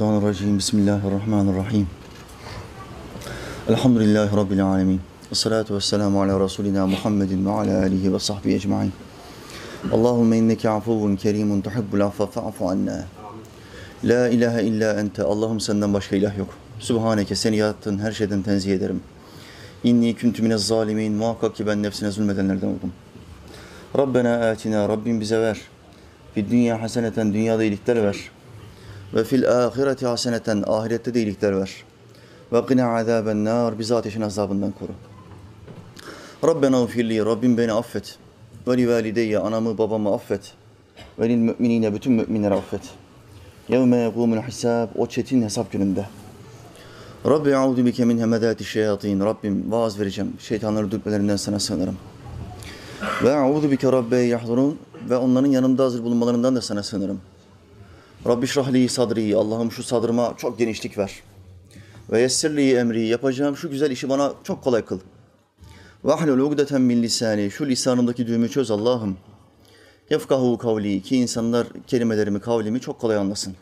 Mineşşeytanirracim. Bismillahirrahmanirrahim. Elhamdülillahi Rabbil alemin. Ve salatu ve selamu ala Resulina Muhammedin ve ala alihi ve sahbihi ecma'in. Allahümme inneke afuvun kerimun tuhibbul affa fa'fu anna. La ilahe illa ente. Allah'ım senden başka ilah yok. Sübhaneke seni yarattığın her şeyden tenzih ederim. İnni küntü minez zalimin. Muhakkak ki ben nefsine zulmedenlerden oldum. Rabbena atina. Rabbim bize ver. Fi dünya haseneten. Dünyada iyilikler ver. Ve fil ahireti haseneten. Ahirette de iyilikler ver. Ve qina azaben nar. Bizi ateşin azabından koru. Rabbena ufirli. Rabbim beni affet. Ve li valideyye. Anamı babamı affet. Ve lil müminine. Bütün müminleri affet. Yevme yekumul hisab. O çetin hesap gününde. Rabbi audu bike min hemedati şeyatin. Rabbim vaaz vereceğim. Şeytanların dürtmelerinden sana sığınırım. Ve audu bike rabbe yahdurun. Ve onların yanımda hazır bulunmalarından da sana sığınırım. Rabbi şrahli sadri. Allah'ım şu sadrıma çok genişlik ver. Ve yessirli emri. Yapacağım şu güzel işi bana çok kolay kıl. Ve ahlul ugdeten min lisani. Şu lisanımdaki düğümü çöz Allah'ım. Yefkahu kavli. Ki insanlar kelimelerimi, kavlimi çok kolay anlasın.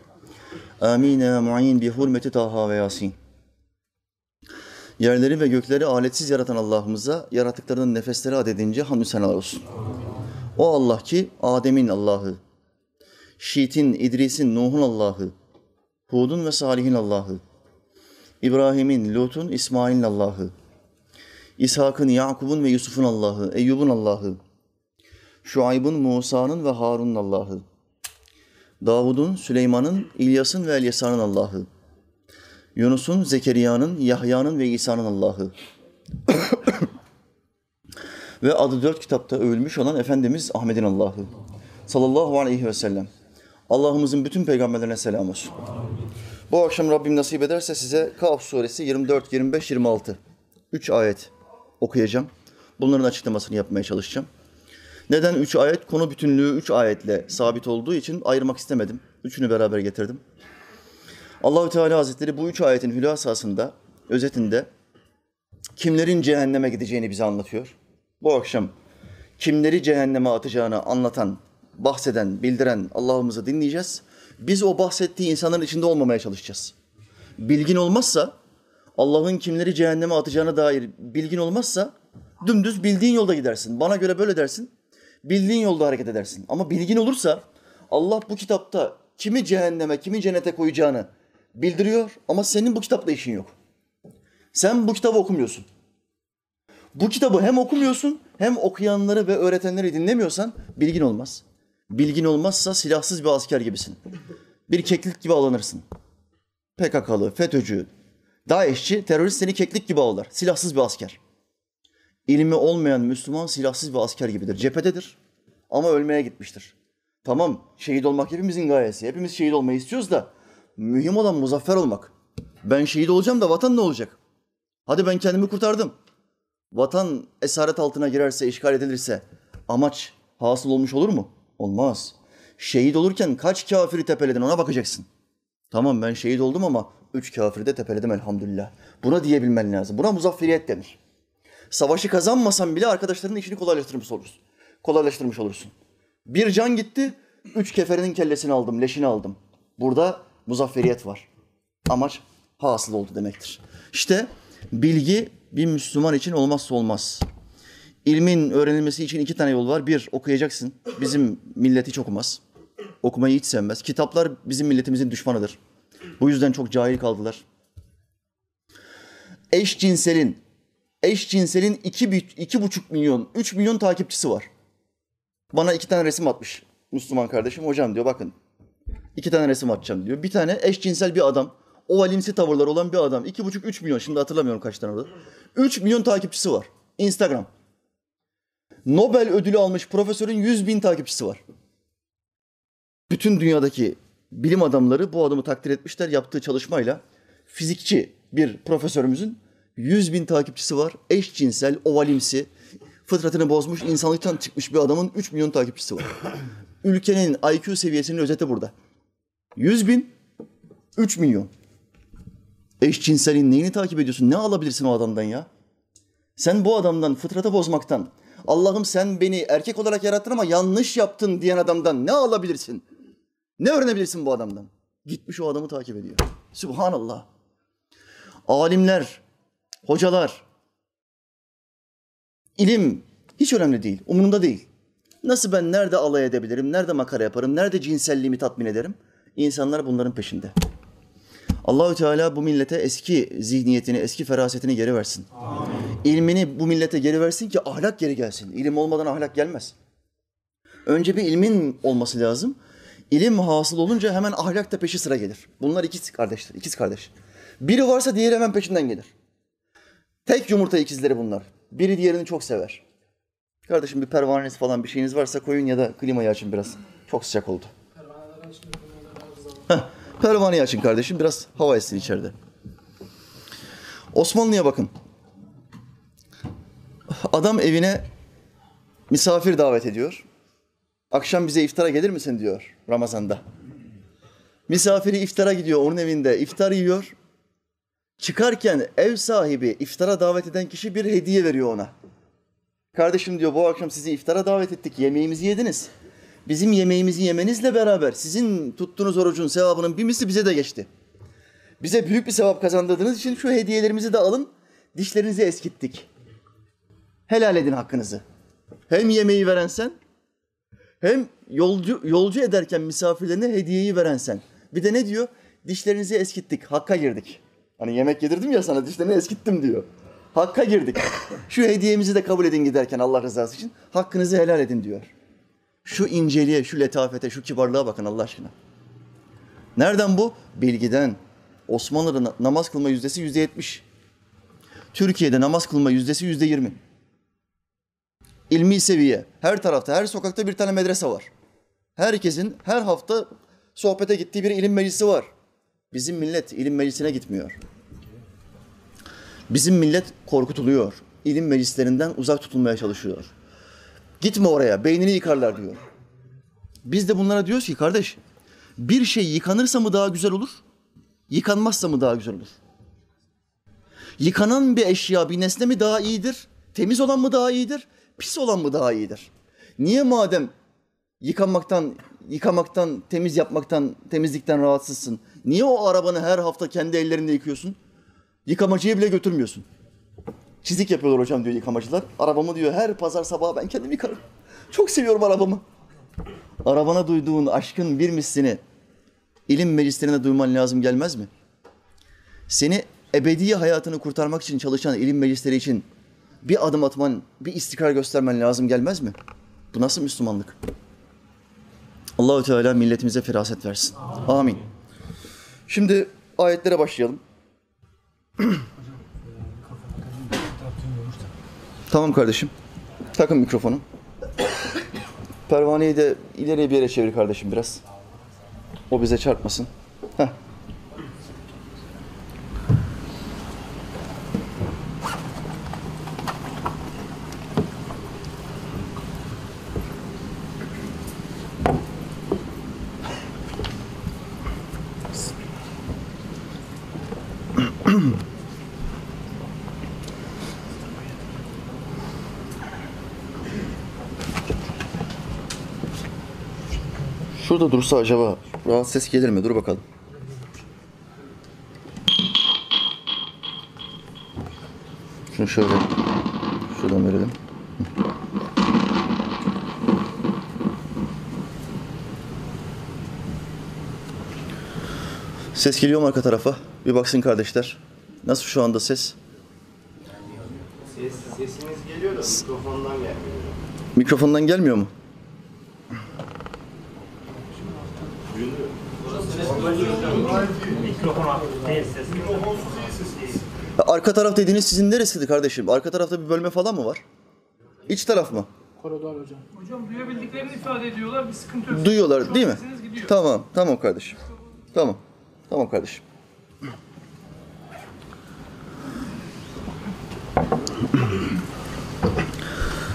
Amin ya mu'in bi hurmeti Taha ve Yasin. Yerleri ve gökleri aletsiz yaratan Allah'ımıza yaratıklarının nefesleri adedince hamdü senalar olsun. O Allah ki Adem'in Allah'ı, Şit'in, İdris'in, Nuh'un Allah'ı, Hud'un ve Salih'in Allah'ı, İbrahim'in, Lut'un, İsmail'in Allah'ı, İshak'ın, Yakub'un ve Yusuf'un Allah'ı, Eyyub'un Allah'ı, Şuayb'ın, Musa'nın ve Harun'un Allah'ı, Davud'un, Süleyman'ın, İlyas'ın ve Elyasa'nın Allah'ı, Yunus'un, Zekeriya'nın, Yahya'nın ve İsa'nın Allah'ı. ve adı dört kitapta övülmüş olan Efendimiz Ahmet'in Allah'ı. Sallallahu aleyhi ve sellem. Allah'ımızın bütün peygamberlerine selam olsun. Bu akşam Rabbim nasip ederse size Kaf suresi 24, 25, 26. Üç ayet okuyacağım. Bunların açıklamasını yapmaya çalışacağım. Neden üç ayet? Konu bütünlüğü üç ayetle sabit olduğu için ayırmak istemedim. Üçünü beraber getirdim. Allahü Teala Hazretleri bu üç ayetin hülasasında, özetinde kimlerin cehenneme gideceğini bize anlatıyor. Bu akşam kimleri cehenneme atacağını anlatan, bahseden, bildiren Allah'ımızı dinleyeceğiz. Biz o bahsettiği insanların içinde olmamaya çalışacağız. Bilgin olmazsa, Allah'ın kimleri cehenneme atacağına dair bilgin olmazsa dümdüz bildiğin yolda gidersin. Bana göre böyle dersin. Bildiğin yolda hareket edersin. Ama bilgin olursa Allah bu kitapta kimi cehenneme, kimi cennete koyacağını bildiriyor ama senin bu kitapla işin yok. Sen bu kitabı okumuyorsun. Bu kitabı hem okumuyorsun hem okuyanları ve öğretenleri dinlemiyorsan bilgin olmaz. Bilgin olmazsa silahsız bir asker gibisin. Bir keklik gibi alınırsın. PKK'lı, FETÖ'cü, DAEŞ'çi, terörist seni keklik gibi avlar. Silahsız bir asker. İlmi olmayan Müslüman silahsız bir asker gibidir. Cephededir ama ölmeye gitmiştir. Tamam şehit olmak hepimizin gayesi. Hepimiz şehit olmayı istiyoruz da mühim olan muzaffer olmak. Ben şehit olacağım da vatan ne olacak? Hadi ben kendimi kurtardım. Vatan esaret altına girerse, işgal edilirse amaç hasıl olmuş olur mu? Olmaz. Şehit olurken kaç kafiri tepeledin ona bakacaksın. Tamam ben şehit oldum ama üç kafiri de tepeledim elhamdülillah. Buna diyebilmen lazım. Buna muzafferiyet denir. Savaşı kazanmasan bile arkadaşlarının işini kolaylaştırmış olursun. Kolaylaştırmış olursun. Bir can gitti, üç keferinin kellesini aldım, leşini aldım. Burada muzafferiyet var. Amaç hasıl oldu demektir. İşte bilgi bir Müslüman için olmazsa olmaz. İlmin öğrenilmesi için iki tane yol var. Bir, okuyacaksın. Bizim millet hiç okumaz. Okumayı hiç sevmez. Kitaplar bizim milletimizin düşmanıdır. Bu yüzden çok cahil kaldılar. Eşcinselin, eşcinselin iki, iki buçuk milyon, üç milyon takipçisi var. Bana iki tane resim atmış Müslüman kardeşim. Hocam diyor bakın iki tane resim atacağım diyor. Bir tane eşcinsel bir adam. Ovalimsi tavırlar olan bir adam. İki buçuk, üç milyon. Şimdi hatırlamıyorum kaç tane orada. Üç milyon takipçisi var. Instagram. Nobel ödülü almış profesörün yüz bin takipçisi var. Bütün dünyadaki bilim adamları bu adamı takdir etmişler yaptığı çalışmayla. Fizikçi bir profesörümüzün yüz bin takipçisi var. Eşcinsel, ovalimsi, fıtratını bozmuş, insanlıktan çıkmış bir adamın 3 milyon takipçisi var. Ülkenin IQ seviyesinin özeti burada. 100 bin, 3 milyon. Eşcinselin neyini takip ediyorsun? Ne alabilirsin o adamdan ya? Sen bu adamdan, fıtratı bozmaktan, Allah'ım sen beni erkek olarak yarattın ama yanlış yaptın diyen adamdan ne alabilirsin? Ne öğrenebilirsin bu adamdan? Gitmiş o adamı takip ediyor. Subhanallah. Alimler, hocalar, ilim hiç önemli değil, umurunda değil. Nasıl ben nerede alay edebilirim, nerede makara yaparım, nerede cinselliğimi tatmin ederim? İnsanlar bunların peşinde. Allahü Teala bu millete eski zihniyetini, eski ferasetini geri versin. Amin. İlmini bu millete geri versin ki ahlak geri gelsin. İlim olmadan ahlak gelmez. Önce bir ilmin olması lazım. İlim hasıl olunca hemen ahlak da peşi sıra gelir. Bunlar ikiz kardeşler, ikiz kardeş. Biri varsa diğeri hemen peşinden gelir. Tek yumurta ikizleri bunlar. Biri diğerini çok sever. Kardeşim bir pervaneniz falan bir şeyiniz varsa koyun ya da klimayı açın biraz. Çok sıcak oldu. Heh, pervaneyi açın kardeşim. Biraz hava etsin içeride. Osmanlı'ya bakın. Adam evine misafir davet ediyor. Akşam bize iftara gelir misin diyor Ramazan'da. Misafiri iftara gidiyor onun evinde. iftar yiyor. Çıkarken ev sahibi iftara davet eden kişi bir hediye veriyor ona. Kardeşim diyor bu akşam sizi iftara davet ettik. Yemeğimizi yediniz. Bizim yemeğimizi yemenizle beraber sizin tuttuğunuz orucun sevabının bir misli bize de geçti. Bize büyük bir sevap kazandırdığınız için şu hediyelerimizi de alın. Dişlerinizi eskittik. Helal edin hakkınızı. Hem yemeği veren sen, hem yolcu, yolcu ederken misafirlerine hediyeyi veren sen. Bir de ne diyor? Dişlerinizi eskittik, hakka girdik. Hani yemek yedirdim ya sana dişlerini eskittim diyor. Hakka girdik. Şu hediyemizi de kabul edin giderken Allah rızası için. Hakkınızı helal edin diyor. Şu inceliğe, şu letafete, şu kibarlığa bakın Allah aşkına. Nereden bu? Bilgiden. Osmanlı'da namaz kılma yüzdesi yüzde yetmiş. Türkiye'de namaz kılma yüzdesi yüzde yirmi. İlmi seviye. Her tarafta, her sokakta bir tane medrese var. Herkesin her hafta sohbete gittiği bir ilim meclisi var. Bizim millet ilim meclisine gitmiyor. Bizim millet korkutuluyor. İlim meclislerinden uzak tutulmaya çalışıyor. Gitme oraya, beynini yıkarlar diyor. Biz de bunlara diyoruz ki kardeş, bir şey yıkanırsa mı daha güzel olur, yıkanmazsa mı daha güzel olur? Yıkanan bir eşya, bir nesne mi daha iyidir, temiz olan mı daha iyidir, pis olan mı daha iyidir? Niye madem yıkanmaktan, yıkamaktan, temiz yapmaktan, temizlikten rahatsızsın? Niye o arabanı her hafta kendi ellerinde yıkıyorsun? Yıkamacıya bile götürmüyorsun. Çizik yapıyorlar hocam diyor yıkamacılar. Arabamı diyor her pazar sabahı ben kendim yıkarım. Çok seviyorum arabamı. Arabana duyduğun aşkın bir mislini ilim meclislerine duyman lazım gelmez mi? Seni ebedi hayatını kurtarmak için çalışan ilim meclisleri için bir adım atman, bir istikrar göstermen lazım gelmez mi? Bu nasıl Müslümanlık? Allahü Teala milletimize firaset versin. Amin. Şimdi ayetlere başlayalım. tamam kardeşim. Takın mikrofonu. Pervaneyi de ileriye bir yere çevir kardeşim biraz. O bize çarpmasın. Heh. Şurada dursa acaba rahat ses gelir mi? Dur bakalım. Şunu şöyle şuradan verelim. Ses geliyor mu arka tarafa? Bir baksın kardeşler. Nasıl şu anda ses? Ses, sesiniz geliyor da mikrofondan gelmiyor. Mikrofondan gelmiyor mu? Mikrofon değil ses. Arka taraf dediğiniz sizin neresiydi kardeşim? Arka tarafta bir bölme falan mı var? İç taraf mı? Hocam duyabildiklerini ifade ediyorlar. Bir sıkıntı yok. Duyuyorlar Şu değil mi? gidiyor. Tamam, tamam kardeşim. Tamam, tamam kardeşim.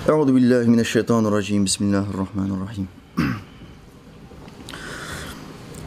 Euzu billahi mineşşeytanirracim. Bismillahirrahmanirrahim.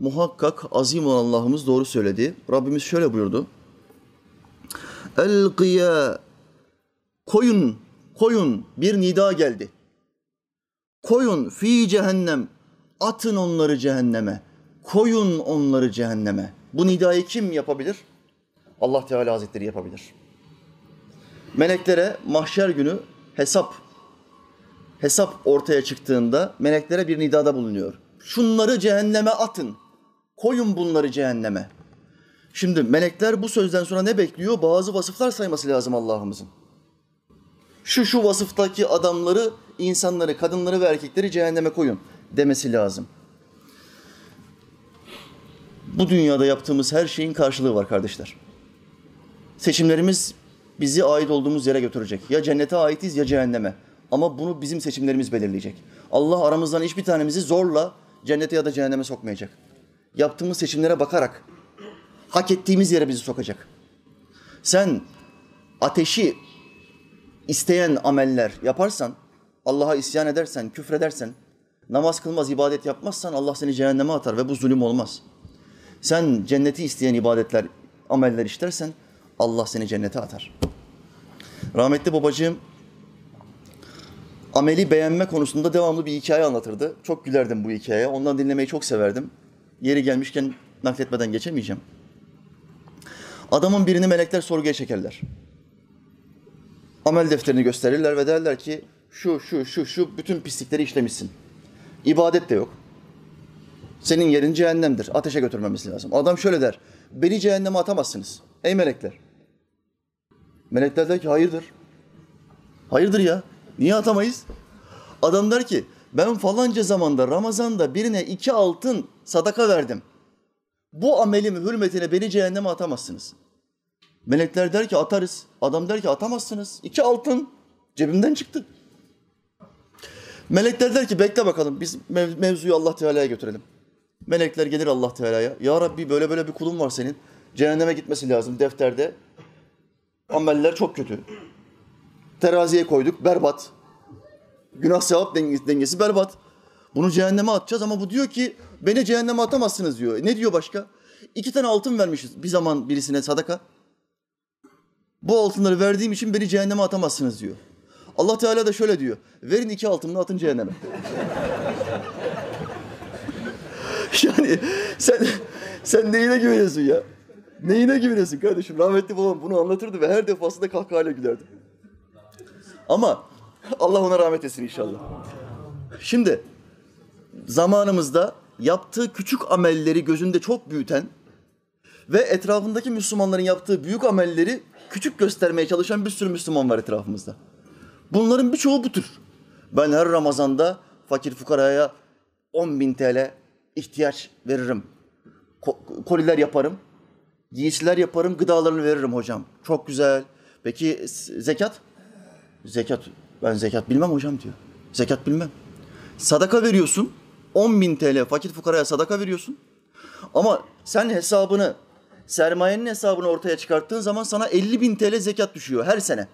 Muhakkak azim olan Allah'ımız doğru söyledi. Rabbimiz şöyle buyurdu. El koyun, koyun bir nida geldi. Koyun fi cehennem, atın onları cehenneme, koyun onları cehenneme. Bu nidayı kim yapabilir? Allah Teala Hazretleri yapabilir. Meleklere mahşer günü hesap hesap ortaya çıktığında meleklere bir nidada bulunuyor. Şunları cehenneme atın. Koyun bunları cehenneme. Şimdi melekler bu sözden sonra ne bekliyor? Bazı vasıflar sayması lazım Allah'ımızın. Şu şu vasıftaki adamları, insanları, kadınları ve erkekleri cehenneme koyun demesi lazım. Bu dünyada yaptığımız her şeyin karşılığı var kardeşler. Seçimlerimiz bizi ait olduğumuz yere götürecek. Ya cennete aitiz ya cehenneme. Ama bunu bizim seçimlerimiz belirleyecek. Allah aramızdan hiçbir tanemizi zorla cennete ya da cehenneme sokmayacak. Yaptığımız seçimlere bakarak hak ettiğimiz yere bizi sokacak. Sen ateşi isteyen ameller yaparsan, Allah'a isyan edersen, küfredersen, namaz kılmaz, ibadet yapmazsan Allah seni cehenneme atar ve bu zulüm olmaz. Sen cenneti isteyen ibadetler, ameller işlersen Allah seni cennete atar. Rahmetli babacığım ameli beğenme konusunda devamlı bir hikaye anlatırdı. Çok gülerdim bu hikayeye. Ondan dinlemeyi çok severdim. Yeri gelmişken nakletmeden geçemeyeceğim. Adamın birini melekler sorguya çekerler. Amel defterini gösterirler ve derler ki şu şu şu şu bütün pislikleri işlemişsin. İbadet de yok. Senin yerin cehennemdir. Ateşe götürmemiz lazım. Adam şöyle der. Beni cehenneme atamazsınız. Ey melekler. Melekler der ki hayırdır. Hayırdır ya. Niye atamayız? Adam der ki ben falanca zamanda Ramazan'da birine iki altın sadaka verdim. Bu amelim hürmetine beni cehenneme atamazsınız. Melekler der ki atarız. Adam der ki atamazsınız. İki altın cebimden çıktı. Melekler der ki bekle bakalım biz mev- mevzuyu Allah Teala'ya götürelim. Melekler gelir Allah Teala'ya. Ya Rabbi böyle böyle bir kulun var senin. Cehenneme gitmesi lazım defterde. Ameller çok kötü. Teraziye koyduk berbat. Günah sevap dengesi, berbat. Bunu cehenneme atacağız ama bu diyor ki beni cehenneme atamazsınız diyor. Ne diyor başka? İki tane altın vermişiz bir zaman birisine sadaka. Bu altınları verdiğim için beni cehenneme atamazsınız diyor. Allah Teala da şöyle diyor. Verin iki altınını atın cehenneme. yani sen sen neyine güveniyorsun ya? Neyine güveniyorsun kardeşim? Rahmetli babam bunu anlatırdı ve her defasında kahkahayla gülerdi. Ama Allah ona rahmet etsin inşallah. Şimdi zamanımızda yaptığı küçük amelleri gözünde çok büyüten ve etrafındaki Müslümanların yaptığı büyük amelleri küçük göstermeye çalışan bir sürü Müslüman var etrafımızda. Bunların birçoğu bu tür. Ben her Ramazan'da fakir fukaraya 10 bin TL ihtiyaç veririm. Ko- koliler yaparım. Giysiler yaparım, gıdalarını veririm hocam. Çok güzel. Peki zekat? Zekat, ben zekat bilmem hocam diyor. Zekat bilmem. Sadaka veriyorsun. 10 bin TL fakir fukaraya sadaka veriyorsun. Ama sen hesabını, sermayenin hesabını ortaya çıkarttığın zaman sana 50 bin TL zekat düşüyor her sene.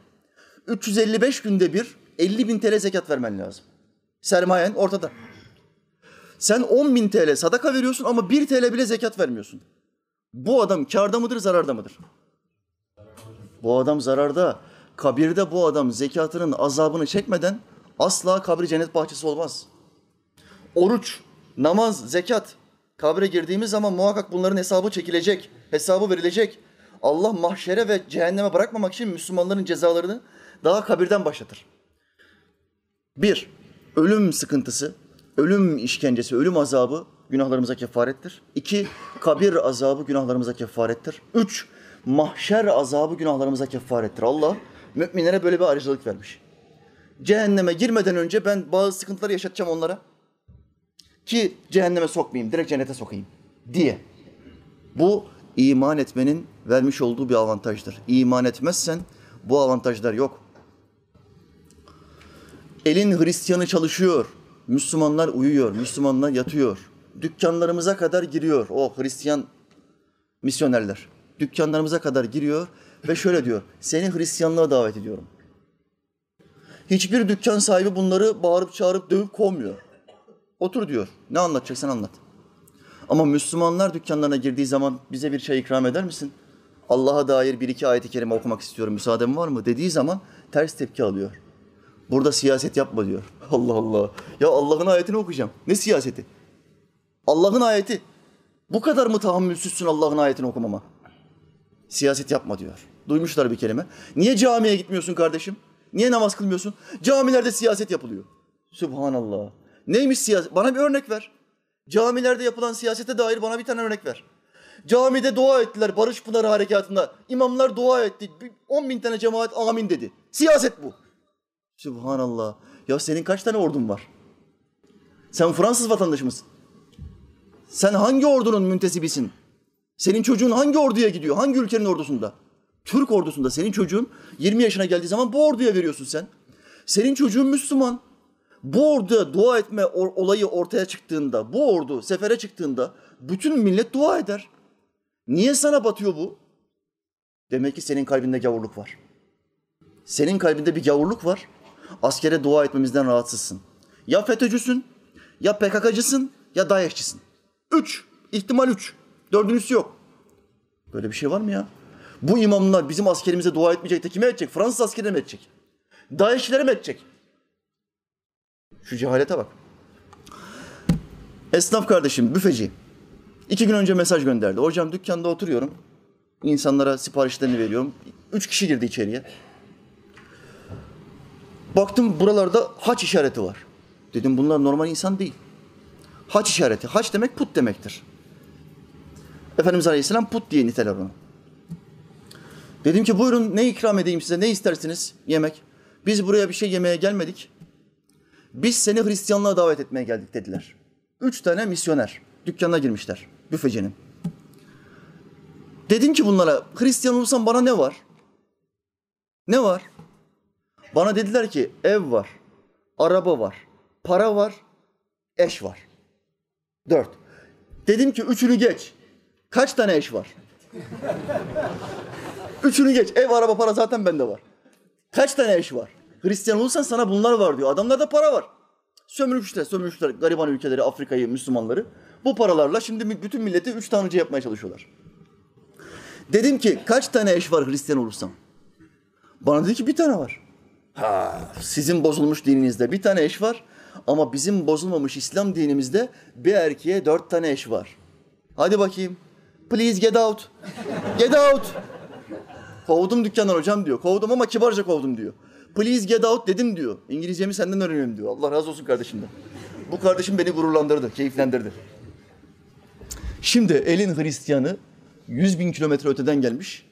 355 günde bir 50 bin TL zekat vermen lazım. Sermayen ortada. Sen 10 bin TL sadaka veriyorsun ama 1 TL bile zekat vermiyorsun. Bu adam karda mıdır, zararda mıdır? Bu adam zararda. Kabirde bu adam zekatının azabını çekmeden asla kabri cennet bahçesi olmaz. Oruç, namaz, zekat. Kabre girdiğimiz zaman muhakkak bunların hesabı çekilecek, hesabı verilecek. Allah mahşere ve cehenneme bırakmamak için Müslümanların cezalarını daha kabirden başlatır. Bir, ölüm sıkıntısı, ölüm işkencesi, ölüm azabı günahlarımıza kefarettir. İki, kabir azabı günahlarımıza kefarettir. Üç, mahşer azabı günahlarımıza kefarettir. Allah müminlere böyle bir ayrıcalık vermiş. Cehenneme girmeden önce ben bazı sıkıntıları yaşatacağım onlara. Ki cehenneme sokmayayım, direkt cennete sokayım diye. Bu iman etmenin vermiş olduğu bir avantajdır. İman etmezsen bu avantajlar yok. Elin Hristiyanı çalışıyor. Müslümanlar uyuyor, Müslümanlar yatıyor. Dükkanlarımıza kadar giriyor o Hristiyan misyonerler. Dükkanlarımıza kadar giriyor ve şöyle diyor. Seni Hristiyanlığa davet ediyorum. Hiçbir dükkan sahibi bunları bağırıp çağırıp dövüp kovmuyor. Otur diyor. Ne anlatacaksan anlat. Ama Müslümanlar dükkanlarına girdiği zaman bize bir şey ikram eder misin? Allah'a dair bir iki ayeti kerime okumak istiyorum. Müsaaden var mı? Dediği zaman ters tepki alıyor. Burada siyaset yapma diyor. Allah Allah. Ya Allah'ın ayetini okuyacağım. Ne siyaseti? Allah'ın ayeti. Bu kadar mı tahammülsüzsün Allah'ın ayetini okumama? Siyaset yapma diyor. Duymuşlar bir kelime. Niye camiye gitmiyorsun kardeşim? Niye namaz kılmıyorsun? Camilerde siyaset yapılıyor. Subhanallah. Neymiş siyaset? Bana bir örnek ver. Camilerde yapılan siyasete dair bana bir tane örnek ver. Camide dua ettiler Barış Pınarı Harekatı'nda. İmamlar dua etti. 10 bin tane cemaat amin dedi. Siyaset bu. Subhanallah. Ya senin kaç tane ordun var? Sen Fransız vatandaşı mısın? Sen hangi ordunun müntesibisin? Senin çocuğun hangi orduya gidiyor? Hangi ülkenin ordusunda? Türk ordusunda senin çocuğun 20 yaşına geldiği zaman bu orduya veriyorsun sen. Senin çocuğun Müslüman. Bu orduya dua etme olayı ortaya çıktığında, bu ordu sefere çıktığında bütün millet dua eder. Niye sana batıyor bu? Demek ki senin kalbinde gavurluk var. Senin kalbinde bir gavurluk var. Askere dua etmemizden rahatsızsın. Ya FETÖ'cüsün, ya PKK'cısın, ya DAEŞ'çisin. Üç. ihtimal üç. Dördüncüsü yok. Böyle bir şey var mı ya? Bu imamlar bizim askerimize dua etmeyecek de kime edecek? Fransız askerine mi edecek? DAEŞ'lere mi edecek? Şu cehalete bak. Esnaf kardeşim, büfeci. İki gün önce mesaj gönderdi. Hocam dükkanda oturuyorum. İnsanlara siparişlerini veriyorum. Üç kişi girdi içeriye. Baktım buralarda haç işareti var. Dedim bunlar normal insan değil. Haç işareti. Haç demek put demektir. Efendimiz Aleyhisselam put diye niteler onu. Dedim ki buyurun ne ikram edeyim size ne istersiniz yemek. Biz buraya bir şey yemeye gelmedik. Biz seni Hristiyanlığa davet etmeye geldik dediler. Üç tane misyoner dükkanına girmişler büfecinin. Dedim ki bunlara Hristiyan olursam bana ne var? Ne var? Bana dediler ki ev var, araba var, para var, eş var. Dört. Dedim ki üçünü geç. Kaç tane eş var? üçünü geç. Ev, araba, para zaten bende var. Kaç tane eş var? Hristiyan olursan sana bunlar var diyor. Adamlarda para var. Sömürmüşler, sömürmüşler gariban ülkeleri, Afrika'yı, Müslümanları. Bu paralarla şimdi bütün milleti üç tanrıcı yapmaya çalışıyorlar. Dedim ki kaç tane eş var Hristiyan olursam? Bana dedi ki bir tane var. Ha, sizin bozulmuş dininizde bir tane eş var. Ama bizim bozulmamış İslam dinimizde bir erkeğe dört tane eş var. Hadi bakayım. Please get out. Get out. Kovdum dükkandan hocam diyor. Kovdum ama kibarca kovdum diyor. Please get out dedim diyor. İngilizcemi senden öğreniyorum diyor. Allah razı olsun kardeşimden. Bu kardeşim beni gururlandırdı, keyiflendirdi. Şimdi elin Hristiyanı 100 bin kilometre öteden gelmiş.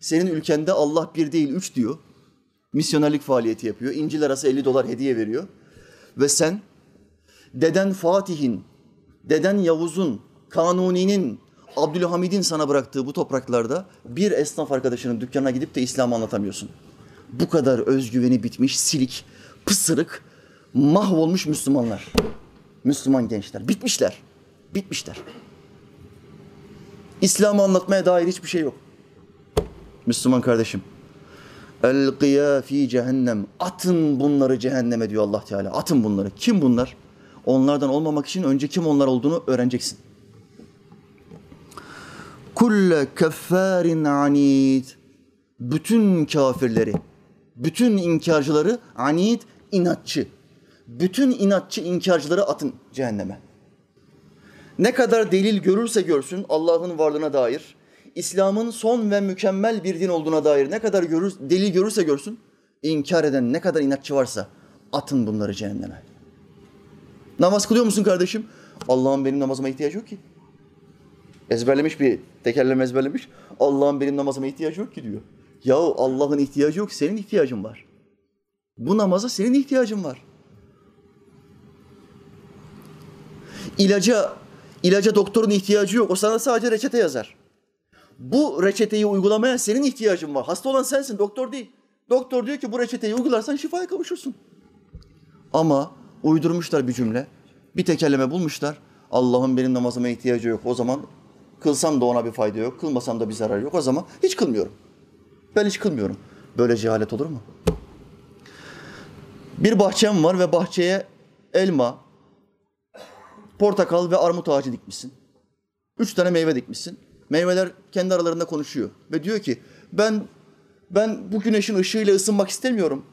Senin ülkende Allah bir değil üç diyor. Misyonerlik faaliyeti yapıyor. İncil arası 50 dolar hediye veriyor. Ve sen deden Fatih'in, deden Yavuz'un, Kanuni'nin, Abdülhamid'in sana bıraktığı bu topraklarda bir esnaf arkadaşının dükkanına gidip de İslam'ı anlatamıyorsun. Bu kadar özgüveni bitmiş, silik, pısırık, mahvolmuş Müslümanlar. Müslüman gençler. Bitmişler. Bitmişler. İslam'ı anlatmaya dair hiçbir şey yok. Müslüman kardeşim. El kıya fi cehennem. Atın bunları cehenneme diyor Allah Teala. Atın bunları. Kim bunlar? Onlardan olmamak için önce kim onlar olduğunu öğreneceksin. Kulle keffarin anid. Bütün kafirleri, bütün inkarcıları anid, inatçı. Bütün inatçı inkarcıları atın cehenneme. Ne kadar delil görürse görsün Allah'ın varlığına dair, İslam'ın son ve mükemmel bir din olduğuna dair ne kadar görür, delil görürse görsün, inkar eden ne kadar inatçı varsa atın bunları cehenneme. Namaz kılıyor musun kardeşim? Allah'ın benim namazıma ihtiyacı yok ki. Ezberlemiş bir tekerleme ezberlemiş. Allah'ın benim namazıma ihtiyacı yok ki diyor. Yahu Allah'ın ihtiyacı yok, senin ihtiyacın var. Bu namaza senin ihtiyacın var. İlaca, ilaca doktorun ihtiyacı yok. O sana sadece reçete yazar. Bu reçeteyi uygulamaya senin ihtiyacın var. Hasta olan sensin, doktor değil. Doktor diyor ki bu reçeteyi uygularsan şifaya kavuşursun. Ama uydurmuşlar bir cümle. Bir tekerleme bulmuşlar. Allah'ın benim namazıma ihtiyacı yok. O zaman Kılsam da ona bir fayda yok, kılmasam da bir zarar yok. O zaman hiç kılmıyorum. Ben hiç kılmıyorum. Böyle cehalet olur mu? Bir bahçem var ve bahçeye elma, portakal ve armut ağacı dikmişsin. Üç tane meyve dikmişsin. Meyveler kendi aralarında konuşuyor ve diyor ki ben ben bu güneşin ışığıyla ısınmak istemiyorum.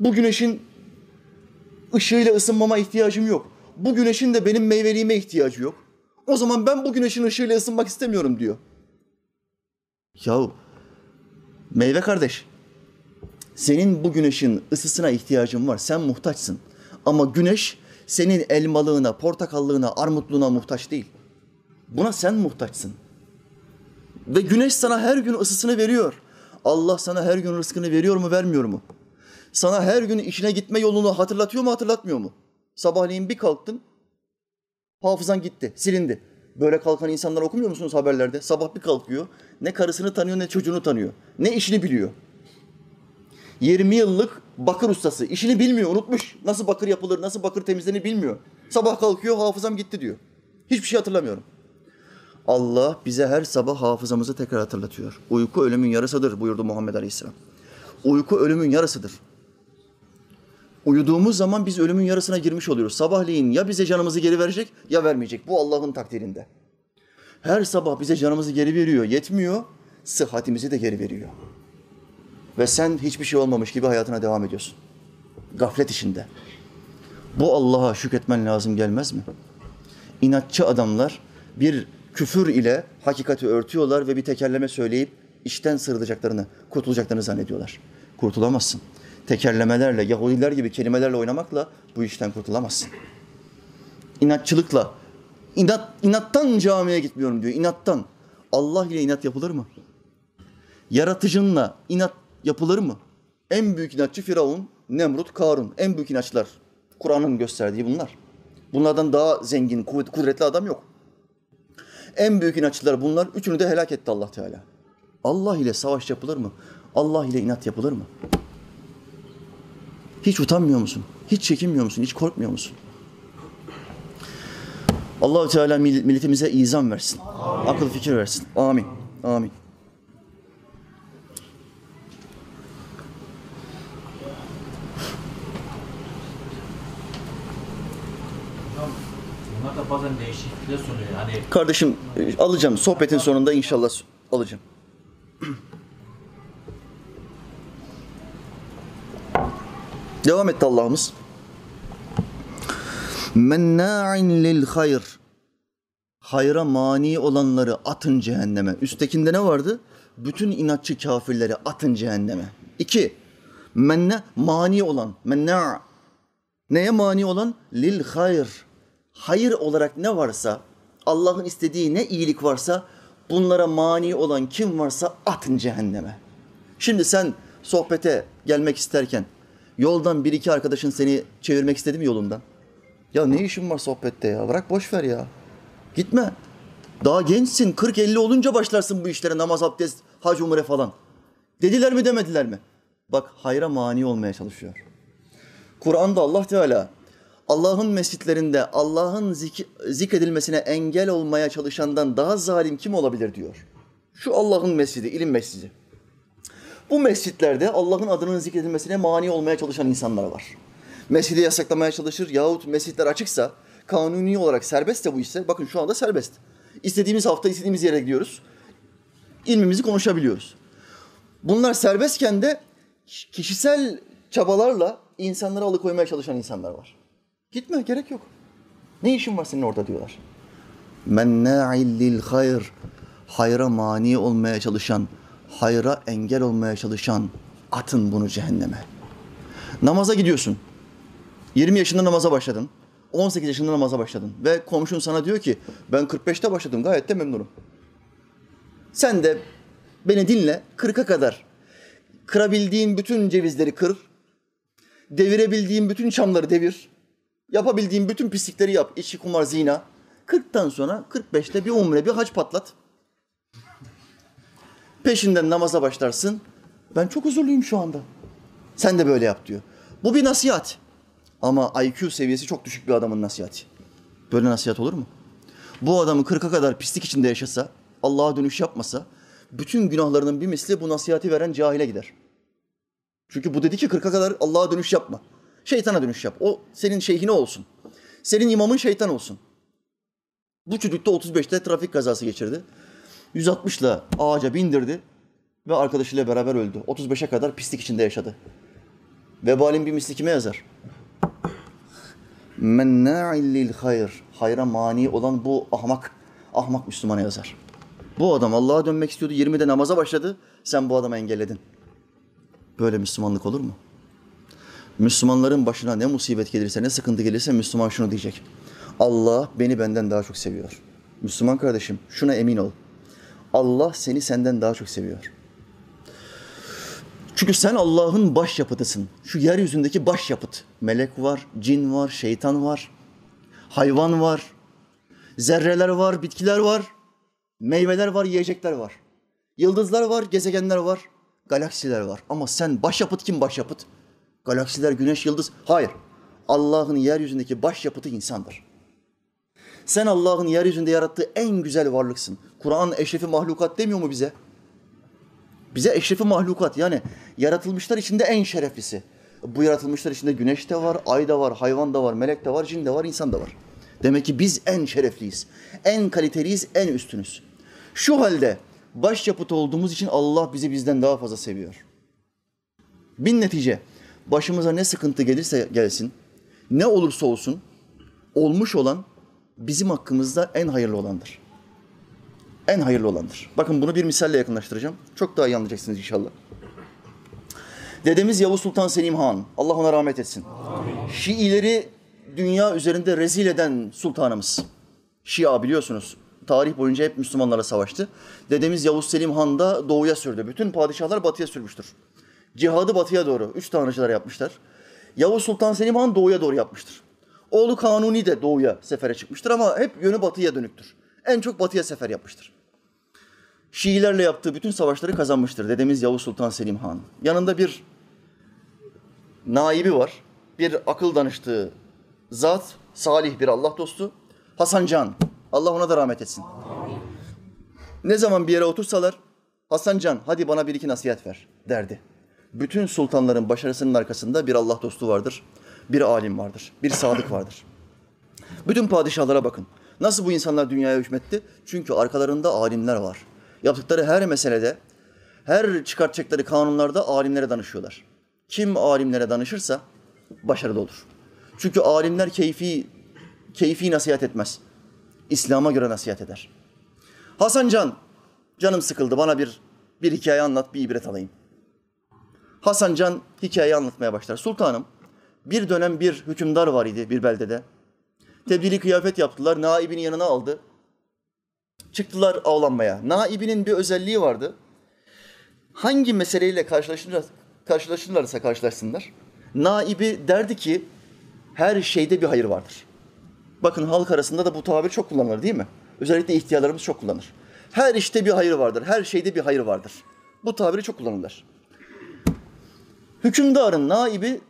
Bu güneşin ışığıyla ısınmama ihtiyacım yok. Bu güneşin de benim meyveliğime ihtiyacı yok. O zaman ben bu güneşin ışığıyla ısınmak istemiyorum diyor. Yahu meyve kardeş senin bu güneşin ısısına ihtiyacın var. Sen muhtaçsın. Ama güneş senin elmalığına, portakallığına, armutluğuna muhtaç değil. Buna sen muhtaçsın. Ve güneş sana her gün ısısını veriyor. Allah sana her gün rızkını veriyor mu, vermiyor mu? Sana her gün işine gitme yolunu hatırlatıyor mu, hatırlatmıyor mu? Sabahleyin bir kalktın, hafızan gitti, silindi. Böyle kalkan insanlar okumuyor musunuz haberlerde? Sabah bir kalkıyor, ne karısını tanıyor ne çocuğunu tanıyor. Ne işini biliyor. 20 yıllık bakır ustası. işini bilmiyor, unutmuş. Nasıl bakır yapılır, nasıl bakır temizlenir bilmiyor. Sabah kalkıyor, hafızam gitti diyor. Hiçbir şey hatırlamıyorum. Allah bize her sabah hafızamızı tekrar hatırlatıyor. Uyku ölümün yarısıdır buyurdu Muhammed Aleyhisselam. Uyku ölümün yarısıdır. Uyuduğumuz zaman biz ölümün yarısına girmiş oluyoruz. Sabahleyin ya bize canımızı geri verecek ya vermeyecek. Bu Allah'ın takdirinde. Her sabah bize canımızı geri veriyor. Yetmiyor, sıhhatimizi de geri veriyor. Ve sen hiçbir şey olmamış gibi hayatına devam ediyorsun. Gaflet içinde. Bu Allah'a şükretmen lazım gelmez mi? İnatçı adamlar bir küfür ile hakikati örtüyorlar ve bir tekerleme söyleyip işten sıyrılacaklarını, kurtulacaklarını zannediyorlar. Kurtulamazsın. Tekerlemelerle, Yahudiler gibi kelimelerle oynamakla bu işten kurtulamazsın. İnatçılıkla, inat, inattan camiye gitmiyorum diyor, inattan. Allah ile inat yapılır mı? Yaratıcınla inat yapılır mı? En büyük inatçı Firavun, Nemrut, Karun. En büyük inatçılar. Kur'an'ın gösterdiği bunlar. Bunlardan daha zengin, kuvvet, kudretli adam yok. En büyük inatçılar bunlar. Üçünü de helak etti Allah Teala. Allah ile savaş yapılır mı? Allah ile inat yapılır mı? Hiç utanmıyor musun? Hiç çekinmiyor musun? Hiç korkmuyor musun? Allahu Teala mill- milletimize izan versin. Akıl fikir versin. Amin. Amin. Bazen değişiklikler sunuyor. Hani Kardeşim e, alacağım. Sohbetin sonunda inşallah alacağım. Devam etti Allah'ımız. Menna'in lil hayr. Hayra mani olanları atın cehenneme. Üsttekinde ne vardı? Bütün inatçı kafirleri atın cehenneme. İki, menne mani olan, menna. Neye mani olan? Lil hayr. Hayır olarak ne varsa, Allah'ın istediği ne iyilik varsa bunlara mani olan kim varsa atın cehenneme. Şimdi sen sohbete gelmek isterken yoldan bir iki arkadaşın seni çevirmek istedi mi yolundan? Ya ne işin var sohbette ya? Bırak boş ver ya. Gitme. Daha gençsin. 40-50 olunca başlarsın bu işlere. Namaz, abdest, hac, umre falan. Dediler mi demediler mi? Bak hayra mani olmaya çalışıyor. Kur'an'da Allah Teala Allah'ın mescitlerinde Allah'ın zik- zikredilmesine engel olmaya çalışandan daha zalim kim olabilir diyor. Şu Allah'ın mescidi, ilim mescidi. Bu mescitlerde Allah'ın adının zikredilmesine mani olmaya çalışan insanlar var. Mescidi yasaklamaya çalışır yahut mescitler açıksa, kanuni olarak serbestse bu işler, bakın şu anda serbest. İstediğimiz hafta istediğimiz yere gidiyoruz. İlmimizi konuşabiliyoruz. Bunlar serbestken de kişisel çabalarla insanları alıkoymaya çalışan insanlar var. Gitme gerek yok. Ne işin var senin orada diyorlar. Menna'il lil hayr. Hayra mani olmaya çalışan, hayra engel olmaya çalışan atın bunu cehenneme. Namaza gidiyorsun. 20 yaşında namaza başladın. 18 yaşında namaza başladın. Ve komşun sana diyor ki ben 45'te başladım gayet de memnunum. Sen de beni dinle 40'a kadar kırabildiğin bütün cevizleri kır. Devirebildiğin bütün çamları devir. Yapabildiğin bütün pislikleri yap. İçki, kumar, zina. 40'tan sonra 45'te bir umre, bir hac patlat. Peşinden namaza başlarsın. Ben çok huzurluyum şu anda. Sen de böyle yap diyor. Bu bir nasihat. Ama IQ seviyesi çok düşük bir adamın nasihati. Böyle nasihat olur mu? bu adamı kırka kadar pislik içinde yaşasa, Allah'a dönüş yapmasa, bütün günahlarının bir misli bu nasihati veren cahile gider. Çünkü bu dedi ki kırka kadar Allah'a dönüş yapma. Şeytana dönüş yap. O senin şeyhine olsun. Senin imamın şeytan olsun. Bu çocuk da 35'te trafik kazası geçirdi. 160'la ağaca bindirdi ve arkadaşıyla beraber öldü. 35'e kadar pislik içinde yaşadı. Vebalin bir misli kime yazar? Mennâ'in lil hayr. Hayra mani olan bu ahmak, ahmak Müslümana yazar. Bu adam Allah'a dönmek istiyordu. 20'de namaza başladı. Sen bu adamı engelledin. Böyle Müslümanlık olur mu? Müslümanların başına ne musibet gelirse, ne sıkıntı gelirse Müslüman şunu diyecek. Allah beni benden daha çok seviyor. Müslüman kardeşim şuna emin ol. Allah seni senden daha çok seviyor. Çünkü sen Allah'ın başyapıtısın. Şu yeryüzündeki başyapıt. Melek var, cin var, şeytan var, hayvan var, zerreler var, bitkiler var, meyveler var, yiyecekler var. Yıldızlar var, gezegenler var, galaksiler var. Ama sen başyapıt kim başyapıt? Galaksiler, güneş, yıldız. Hayır. Allah'ın yeryüzündeki başyapıtı insandır. Sen Allah'ın yeryüzünde yarattığı en güzel varlıksın. Kur'an eşrefi mahlukat demiyor mu bize? Bize eşrefi mahlukat yani yaratılmışlar içinde en şereflisi. Bu yaratılmışlar içinde güneş de var, ay da var, hayvan da var, melek de var, cin de var, insan da var. Demek ki biz en şerefliyiz, en kaliteliyiz, en üstünüz. Şu halde başyapıt olduğumuz için Allah bizi bizden daha fazla seviyor. Bin netice başımıza ne sıkıntı gelirse gelsin, ne olursa olsun olmuş olan bizim hakkımızda en hayırlı olandır. En hayırlı olandır. Bakın bunu bir misalle yakınlaştıracağım. Çok daha iyi anlayacaksınız inşallah. Dedemiz Yavuz Sultan Selim Han, Allah ona rahmet etsin. Şiileri dünya üzerinde rezil eden sultanımız. Şia biliyorsunuz. Tarih boyunca hep Müslümanlara savaştı. Dedemiz Yavuz Selim Han da doğuya sürdü. Bütün padişahlar batıya sürmüştür. Cihadı batıya doğru. Üç tanrıcılar yapmışlar. Yavuz Sultan Selim Han doğuya doğru yapmıştır. Oğlu Kanuni de doğuya sefere çıkmıştır ama hep yönü batıya dönüktür. En çok batıya sefer yapmıştır. Şiilerle yaptığı bütün savaşları kazanmıştır dedemiz Yavuz Sultan Selim Han. Yanında bir naibi var. Bir akıl danıştığı zat, salih bir Allah dostu. Hasan Can. Allah ona da rahmet etsin. Ne zaman bir yere otursalar Hasan Can hadi bana bir iki nasihat ver derdi. Bütün sultanların başarısının arkasında bir Allah dostu vardır. Bir alim vardır. Bir sadık vardır. Bütün padişahlara bakın. Nasıl bu insanlar dünyaya hükmetti? Çünkü arkalarında alimler var. Yaptıkları her meselede, her çıkartacakları kanunlarda alimlere danışıyorlar. Kim alimlere danışırsa başarılı olur. Çünkü alimler keyfi keyfi nasihat etmez. İslam'a göre nasihat eder. Hasan Can, canım sıkıldı bana bir bir hikaye anlat, bir ibret alayım. Hasan Can hikayeyi anlatmaya başlar. Sultanım, bir dönem bir hükümdar var idi bir beldede. Tebdili kıyafet yaptılar, naibini yanına aldı. Çıktılar avlanmaya. Naibinin bir özelliği vardı. Hangi meseleyle karşılaşırlar, karşılaşırlarsa karşılaşsınlar, naibi derdi ki her şeyde bir hayır vardır. Bakın halk arasında da bu tabir çok kullanılır değil mi? Özellikle ihtiyarlarımız çok kullanır. Her işte bir hayır vardır, her şeyde bir hayır vardır. Bu tabiri çok kullanırlar. Hükümdarın naibi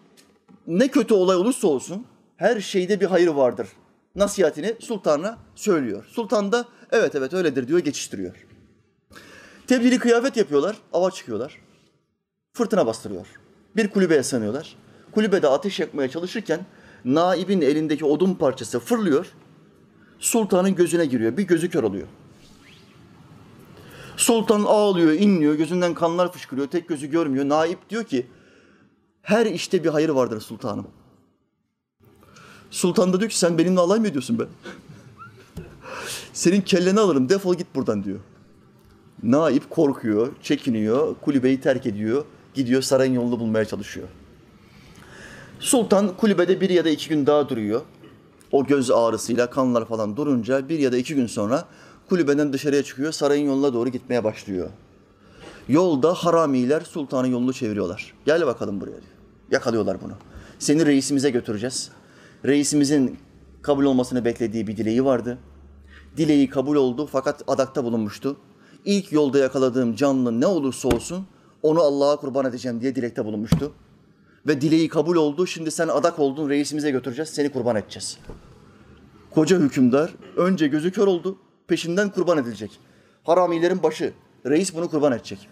ne kötü olay olursa olsun her şeyde bir hayır vardır. Nasihatini sultana söylüyor. Sultan da evet evet öyledir diyor geçiştiriyor. Tebdili kıyafet yapıyorlar, ava çıkıyorlar. Fırtına bastırıyor. Bir kulübeye sığınıyorlar. Kulübede ateş yakmaya çalışırken naibin elindeki odun parçası fırlıyor. Sultanın gözüne giriyor. Bir gözü kör oluyor. Sultan ağlıyor, inliyor, gözünden kanlar fışkırıyor, tek gözü görmüyor. Naip diyor ki, her işte bir hayır vardır sultanım. Sultan da diyor ki sen benimle alay mı ediyorsun be? Senin kelleni alırım defol git buradan diyor. Naip korkuyor, çekiniyor, kulübeyi terk ediyor. Gidiyor sarayın yolunu bulmaya çalışıyor. Sultan kulübede bir ya da iki gün daha duruyor. O göz ağrısıyla kanlar falan durunca bir ya da iki gün sonra kulübeden dışarıya çıkıyor. Sarayın yoluna doğru gitmeye başlıyor. Yolda haramiler sultanın yolunu çeviriyorlar. Gel bakalım buraya diyor. Yakalıyorlar bunu. Seni reisimize götüreceğiz. Reisimizin kabul olmasını beklediği bir dileği vardı. Dileği kabul oldu fakat adakta bulunmuştu. İlk yolda yakaladığım canlı ne olursa olsun onu Allah'a kurban edeceğim diye dilekte bulunmuştu. Ve dileği kabul oldu. Şimdi sen adak oldun reisimize götüreceğiz. Seni kurban edeceğiz. Koca hükümdar önce gözü kör oldu, peşinden kurban edilecek. Haramilerin başı. Reis bunu kurban edecek.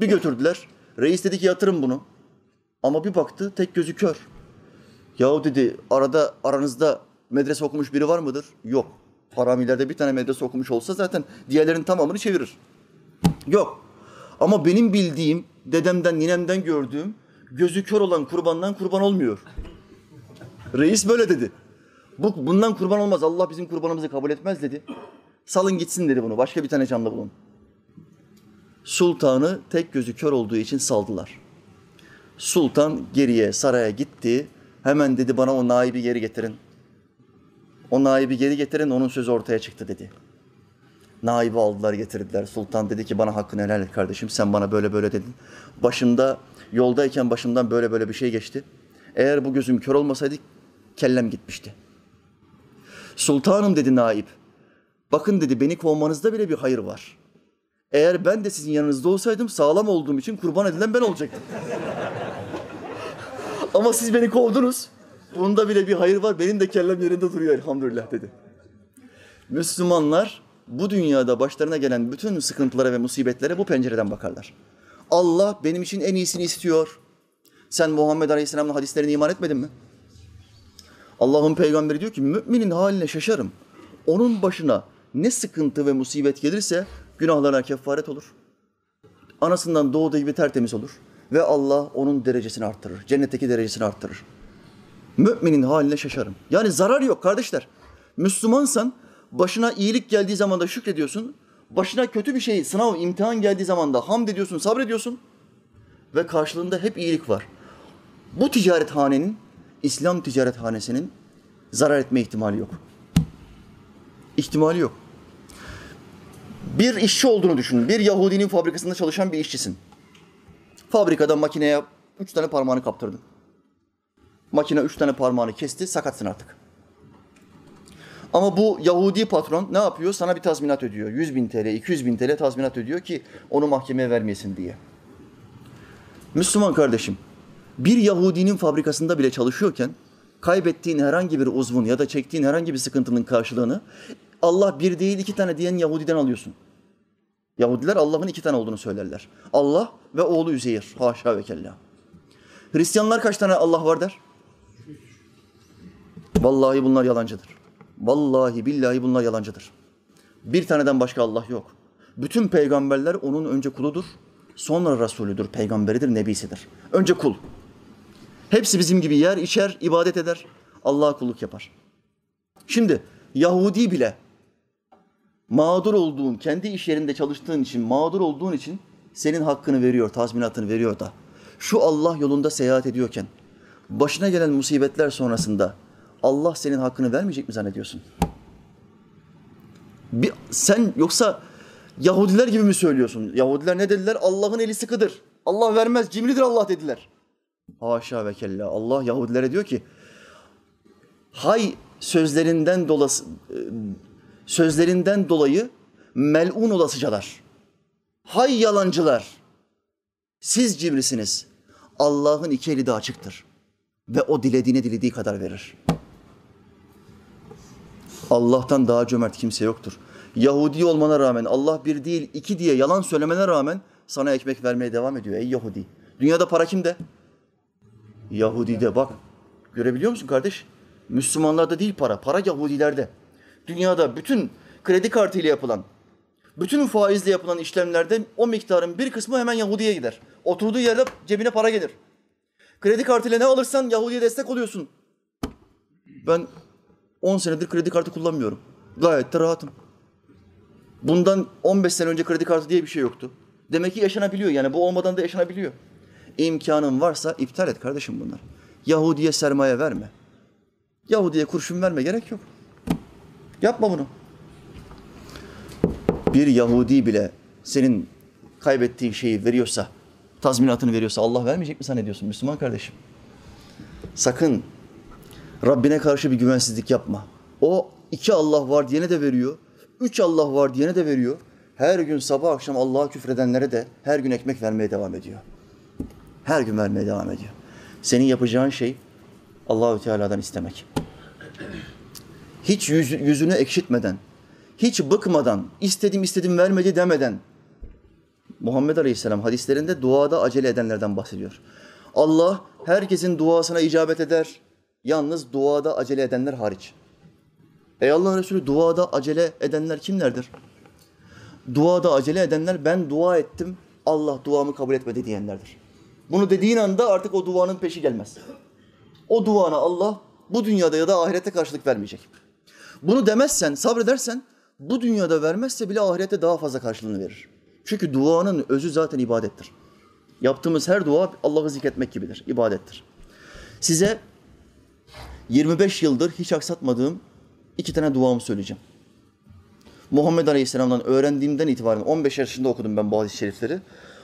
Bir götürdüler. Reis dedi ki yatırın bunu. Ama bir baktı tek gözü kör. Yahu dedi arada aranızda medrese okumuş biri var mıdır? Yok. Haramilerde bir tane medrese okumuş olsa zaten diğerlerinin tamamını çevirir. Yok. Ama benim bildiğim, dedemden, ninemden gördüğüm gözü kör olan kurbandan kurban olmuyor. Reis böyle dedi. Bu, bundan kurban olmaz. Allah bizim kurbanımızı kabul etmez dedi. Salın gitsin dedi bunu. Başka bir tane canlı bulun. Sultanı tek gözü kör olduğu için saldılar. Sultan geriye saraya gitti. Hemen dedi bana o naibi geri getirin. O naibi geri getirin onun sözü ortaya çıktı dedi. Naibi aldılar getirdiler. Sultan dedi ki bana hakkını helal et kardeşim. Sen bana böyle böyle dedin. Başımda yoldayken başımdan böyle böyle bir şey geçti. Eğer bu gözüm kör olmasaydı kellem gitmişti. Sultanım dedi naip. Bakın dedi beni kovmanızda bile bir hayır var. Eğer ben de sizin yanınızda olsaydım sağlam olduğum için kurban edilen ben olacaktım. Ama siz beni kovdunuz. Bunda bile bir hayır var. Benim de kellem yerinde duruyor elhamdülillah dedi. Müslümanlar bu dünyada başlarına gelen bütün sıkıntılara ve musibetlere bu pencereden bakarlar. Allah benim için en iyisini istiyor. Sen Muhammed Aleyhisselam'ın hadislerine iman etmedin mi? Allah'ın peygamberi diyor ki müminin haline şaşarım. Onun başına ne sıkıntı ve musibet gelirse günahlarına kefaret olur. Anasından doğduğu gibi tertemiz olur. Ve Allah onun derecesini arttırır. Cennetteki derecesini arttırır. Müminin haline şaşarım. Yani zarar yok kardeşler. Müslümansan başına iyilik geldiği zaman da şükrediyorsun. Başına kötü bir şey, sınav, imtihan geldiği zaman da hamd ediyorsun, sabrediyorsun. Ve karşılığında hep iyilik var. Bu ticarethanenin, İslam ticarethanesinin zarar etme ihtimali yok. İhtimali yok. Bir işçi olduğunu düşün. Bir Yahudinin fabrikasında çalışan bir işçisin. Fabrikada makineye üç tane parmağını kaptırdın. Makine üç tane parmağını kesti, sakatsın artık. Ama bu Yahudi patron ne yapıyor? Sana bir tazminat ödüyor. 100 bin TL, 200 bin TL tazminat ödüyor ki onu mahkemeye vermeyesin diye. Müslüman kardeşim, bir Yahudinin fabrikasında bile çalışıyorken kaybettiğin herhangi bir uzvun ya da çektiğin herhangi bir sıkıntının karşılığını Allah bir değil iki tane diyen Yahudiden alıyorsun. Yahudiler Allah'ın iki tane olduğunu söylerler. Allah ve oğlu Üzeyir. Haşa ve kella. Hristiyanlar kaç tane Allah var der? Vallahi bunlar yalancıdır. Vallahi billahi bunlar yalancıdır. Bir taneden başka Allah yok. Bütün peygamberler onun önce kuludur, sonra Resulüdür, peygamberidir, nebisidir. Önce kul. Hepsi bizim gibi yer, içer, ibadet eder, Allah'a kulluk yapar. Şimdi Yahudi bile mağdur olduğun, kendi iş yerinde çalıştığın için, mağdur olduğun için senin hakkını veriyor, tazminatını veriyor da. Şu Allah yolunda seyahat ediyorken, başına gelen musibetler sonrasında Allah senin hakkını vermeyecek mi zannediyorsun? Bir, sen yoksa Yahudiler gibi mi söylüyorsun? Yahudiler ne dediler? Allah'ın eli sıkıdır. Allah vermez, cimridir Allah dediler. Haşa ve kella. Allah Yahudilere diyor ki, hay sözlerinden dolası, sözlerinden dolayı melun olasıcalar. Hay yalancılar. Siz cimrisiniz. Allah'ın iki eli de açıktır. Ve o dilediğine dilediği kadar verir. Allah'tan daha cömert kimse yoktur. Yahudi olmana rağmen Allah bir değil iki diye yalan söylemene rağmen sana ekmek vermeye devam ediyor ey Yahudi. Dünyada para kimde? Yahudi'de bak. Görebiliyor musun kardeş? Müslümanlarda değil para. Para Yahudilerde. Dünyada bütün kredi kartıyla yapılan, bütün faizle yapılan işlemlerde o miktarın bir kısmı hemen Yahudi'ye gider. Oturduğu yerde cebine para gelir. Kredi kartıyla ne alırsan Yahudi'ye destek oluyorsun. Ben 10 senedir kredi kartı kullanmıyorum. Gayet de rahatım. Bundan 15 sene önce kredi kartı diye bir şey yoktu. Demek ki yaşanabiliyor yani bu olmadan da yaşanabiliyor. İmkanın varsa iptal et kardeşim bunlar. Yahudi'ye sermaye verme. Yahudi'ye kurşun verme gerek yok. Yapma bunu. Bir Yahudi bile senin kaybettiğin şeyi veriyorsa, tazminatını veriyorsa Allah vermeyecek mi zannediyorsun Müslüman kardeşim? Sakın Rabbine karşı bir güvensizlik yapma. O iki Allah var diyene de veriyor. Üç Allah var diyene de veriyor. Her gün sabah akşam Allah'a küfredenlere de her gün ekmek vermeye devam ediyor. Her gün vermeye devam ediyor. Senin yapacağın şey Allahü Teala'dan istemek. hiç yüz- yüzünü ekşitmeden, hiç bıkmadan, istedim istedim vermedi demeden Muhammed Aleyhisselam hadislerinde duada acele edenlerden bahsediyor. Allah herkesin duasına icabet eder. Yalnız duada acele edenler hariç. Ey Allah Resulü duada acele edenler kimlerdir? Duada acele edenler ben dua ettim, Allah duamı kabul etmedi diyenlerdir. Bunu dediğin anda artık o duanın peşi gelmez. O duana Allah bu dünyada ya da ahirette karşılık vermeyecek. Bunu demezsen, sabredersen bu dünyada vermezse bile ahirette daha fazla karşılığını verir. Çünkü duanın özü zaten ibadettir. Yaptığımız her dua Allah'ı zikretmek gibidir, ibadettir. Size 25 yıldır hiç aksatmadığım iki tane duamı söyleyeceğim. Muhammed Aleyhisselam'dan öğrendiğimden itibaren 15 yaşında okudum ben bu hadis-i şerifleri.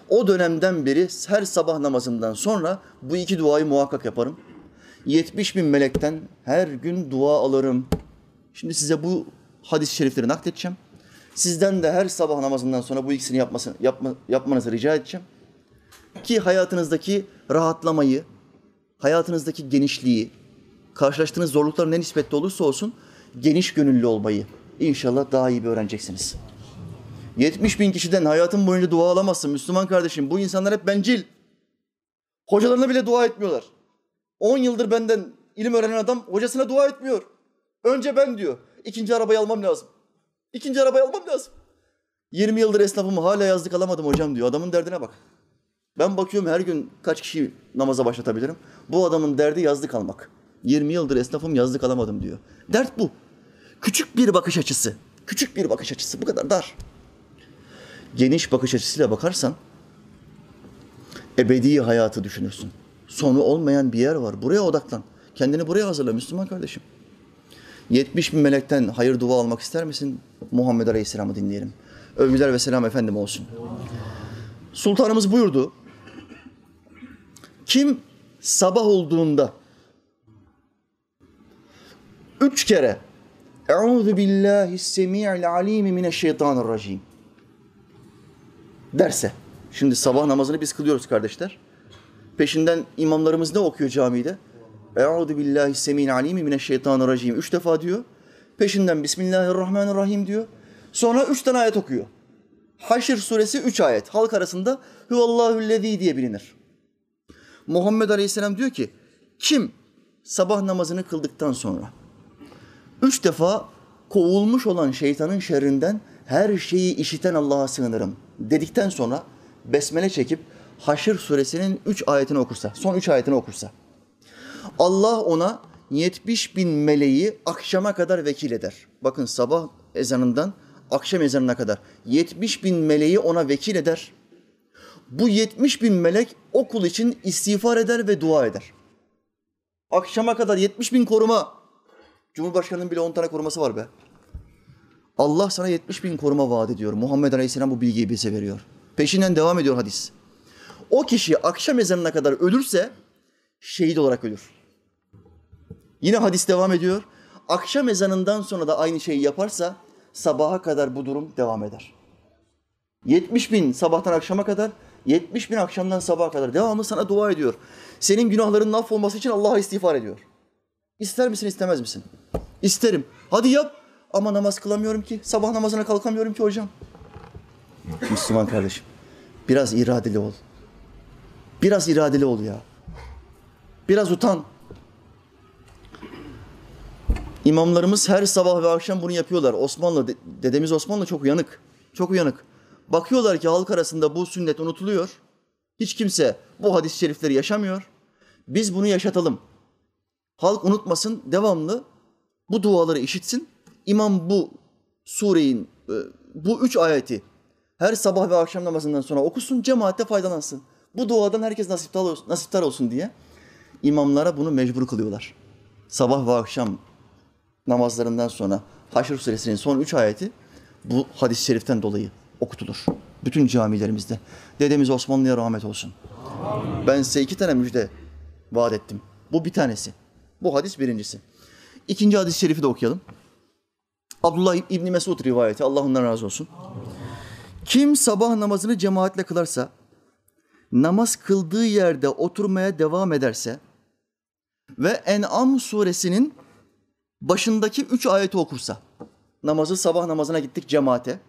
O dönemden beri her sabah namazından sonra bu iki duayı muhakkak yaparım. 70 bin melekten her gün dua alırım. Şimdi size bu hadis-i şerifleri nakledeceğim. Sizden de her sabah namazından sonra bu ikisini yapmasını, yapma, yapmanızı rica edeceğim. Ki hayatınızdaki rahatlamayı, hayatınızdaki genişliği, karşılaştığınız zorluklar ne nispette olursa olsun geniş gönüllü olmayı inşallah daha iyi bir öğreneceksiniz. 70 bin kişiden hayatın boyunca dua alamazsın Müslüman kardeşim. Bu insanlar hep bencil. Hocalarına bile dua etmiyorlar. 10 yıldır benden ilim öğrenen adam hocasına dua etmiyor. Önce ben diyor. İkinci arabayı almam lazım. İkinci arabayı almam lazım. 20 yıldır esnafım hala yazlık alamadım hocam diyor. Adamın derdine bak. Ben bakıyorum her gün kaç kişi namaza başlatabilirim. Bu adamın derdi yazlık almak. 20 yıldır esnafım yazlık alamadım diyor. Dert bu. Küçük bir bakış açısı. Küçük bir bakış açısı. Bu kadar dar. Geniş bakış açısıyla bakarsan ebedi hayatı düşünürsün. Sonu olmayan bir yer var. Buraya odaklan. Kendini buraya hazırla Müslüman kardeşim. 70 bin melekten hayır dua almak ister misin? Muhammed Aleyhisselam'ı dinleyelim. Övgüler ve selam efendim olsun. Sultanımız buyurdu. Kim sabah olduğunda üç kere Euzu billahi semi'il alimi mineşşeytanirracim derse. Şimdi sabah namazını biz kılıyoruz kardeşler. Peşinden imamlarımız ne okuyor camide? Euzu billahi semi'il alimi mineşşeytanirracim. Üç defa diyor. Peşinden Bismillahirrahmanirrahim diyor. Sonra üç tane ayet okuyor. Haşr suresi üç ayet. Halk arasında Huvallahüllezî diye bilinir. Muhammed Aleyhisselam diyor ki kim sabah namazını kıldıktan sonra üç defa kovulmuş olan şeytanın şerrinden her şeyi işiten Allah'a sığınırım dedikten sonra besmele çekip Haşr suresinin üç ayetini okursa, son üç ayetini okursa Allah ona 70 bin meleği akşama kadar vekil eder. Bakın sabah ezanından akşam ezanına kadar 70 bin meleği ona vekil eder. Bu 70 bin melek o kul için istiğfar eder ve dua eder. Akşama kadar 70 bin koruma. Cumhurbaşkanının bile 10 tane koruması var be. Allah sana 70 bin koruma vaat ediyor. Muhammed Aleyhisselam bu bilgiyi bize veriyor. Peşinden devam ediyor hadis. O kişi akşam ezanına kadar ölürse şehit olarak ölür. Yine hadis devam ediyor. Akşam ezanından sonra da aynı şeyi yaparsa sabaha kadar bu durum devam eder. 70 bin sabahtan akşama kadar, 70 bin akşamdan sabaha kadar devamlı sana dua ediyor. Senin günahların olması için Allah'a istiğfar ediyor. İster misin istemez misin? İsterim. Hadi yap. Ama namaz kılamıyorum ki. Sabah namazına kalkamıyorum ki hocam. Müslüman kardeşim. Biraz iradeli ol. Biraz iradeli ol ya. Biraz utan. İmamlarımız her sabah ve akşam bunu yapıyorlar. Osmanlı, dedemiz Osmanlı çok uyanık. Çok uyanık. Bakıyorlar ki halk arasında bu sünnet unutuluyor. Hiç kimse bu hadis-i şerifleri yaşamıyor. Biz bunu yaşatalım. Halk unutmasın, devamlı bu duaları işitsin. İmam bu sureyin, e, bu üç ayeti her sabah ve akşam namazından sonra okusun, cemaatte faydalansın. Bu duadan herkes nasiptar olsun, nasiptar olsun diye imamlara bunu mecbur kılıyorlar. Sabah ve akşam namazlarından sonra Haşr suresinin son üç ayeti bu hadis-i şeriften dolayı okutulur. Bütün camilerimizde. Dedemiz Osmanlı'ya rahmet olsun. Ben size iki tane müjde vaat ettim. Bu bir tanesi. Bu hadis birincisi. İkinci hadis-i şerifi de okuyalım. Abdullah İbni Mesud rivayeti. Allah ondan razı olsun. Kim sabah namazını cemaatle kılarsa, namaz kıldığı yerde oturmaya devam ederse ve En'am suresinin başındaki üç ayeti okursa, namazı sabah namazına gittik cemaate,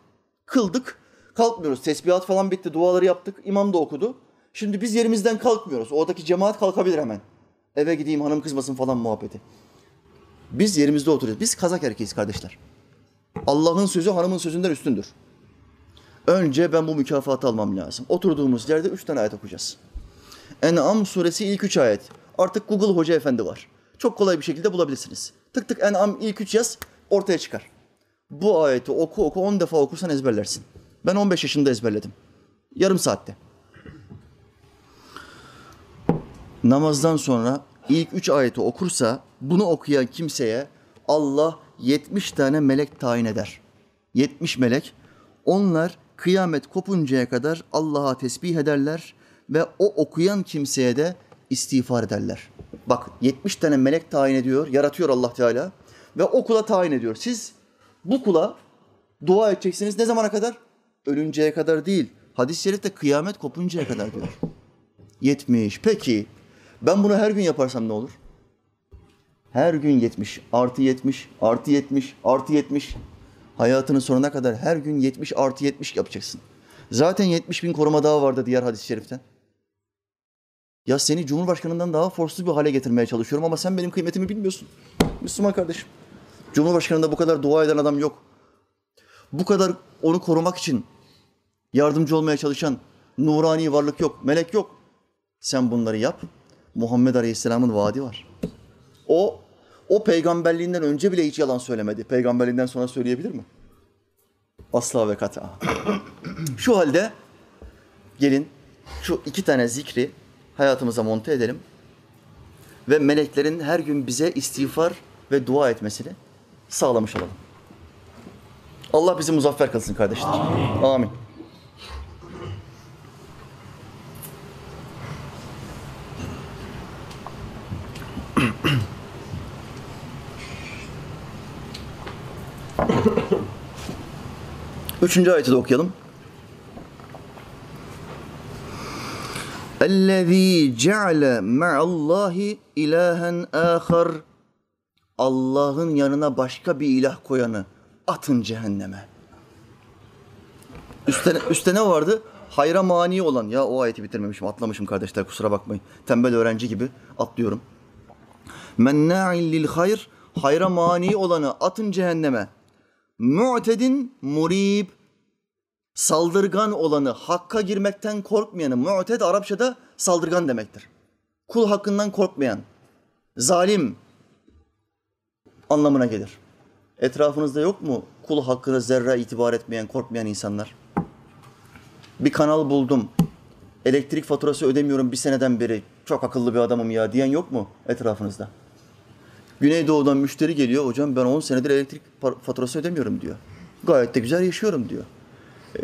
kıldık, kalkmıyoruz. Tesbihat falan bitti, duaları yaptık, imam da okudu. Şimdi biz yerimizden kalkmıyoruz. Oradaki cemaat kalkabilir hemen. Eve gideyim hanım kızmasın falan muhabbeti. Biz yerimizde oturuyoruz. Biz kazak erkeğiz kardeşler. Allah'ın sözü hanımın sözünden üstündür. Önce ben bu mükafatı almam lazım. Oturduğumuz yerde üç tane ayet okuyacağız. En'am suresi ilk üç ayet. Artık Google Hoca Efendi var. Çok kolay bir şekilde bulabilirsiniz. Tık tık En'am ilk üç yaz ortaya çıkar. Bu ayeti oku oku 10 defa okursan ezberlersin. Ben 15 yaşında ezberledim. Yarım saatte. Namazdan sonra ilk üç ayeti okursa bunu okuyan kimseye Allah 70 tane melek tayin eder. 70 melek. Onlar kıyamet kopuncaya kadar Allah'a tesbih ederler ve o okuyan kimseye de istiğfar ederler. Bak 70 tane melek tayin ediyor, yaratıyor Allah Teala ve o kula tayin ediyor. Siz bu kula dua edeceksiniz ne zamana kadar? Ölünceye kadar değil. Hadis-i şerifte kıyamet kopuncaya kadar diyor. 70. Peki ben bunu her gün yaparsam ne olur? Her gün 70, artı 70, artı 70, artı 70. Hayatının sonuna kadar her gün 70 artı 70 yapacaksın. Zaten 70 bin koruma daha vardı diğer hadis-i şeriften. Ya seni Cumhurbaşkanından daha forsuz bir hale getirmeye çalışıyorum ama sen benim kıymetimi bilmiyorsun. Müslüman kardeşim. Cumhurbaşkanında bu kadar dua eden adam yok. Bu kadar onu korumak için yardımcı olmaya çalışan nurani varlık yok, melek yok. Sen bunları yap. Muhammed Aleyhisselam'ın vaadi var. O o peygamberliğinden önce bile hiç yalan söylemedi. Peygamberliğinden sonra söyleyebilir mi? Asla ve kata. şu halde gelin şu iki tane zikri hayatımıza monte edelim. Ve meleklerin her gün bize istiğfar ve dua etmesini sağlamış olalım. Allah bizi muzaffer kılsın kardeşler. Amin. Üçüncü ayeti de okuyalım. اَلَّذ۪ي جَعْلَ مَعَ اللّٰهِ اِلَٰهًا آخَرٍ Allah'ın yanına başka bir ilah koyanı atın cehenneme. Üste, üste ne vardı? Hayra mani olan. Ya o ayeti bitirmemişim, atlamışım kardeşler kusura bakmayın. Tembel öğrenci gibi atlıyorum. Menna'in lil hayr, hayra mani olanı atın cehenneme. Mu'tedin murib, saldırgan olanı, hakka girmekten korkmayanı. Mu'ted Arapçada saldırgan demektir. Kul hakkından korkmayan, zalim anlamına gelir. Etrafınızda yok mu kul hakkını zerre itibar etmeyen, korkmayan insanlar? Bir kanal buldum. Elektrik faturası ödemiyorum bir seneden beri. Çok akıllı bir adamım ya diyen yok mu etrafınızda? Güneydoğu'dan müşteri geliyor. Hocam ben 10 senedir elektrik faturası ödemiyorum diyor. Gayet de güzel yaşıyorum diyor. Ee,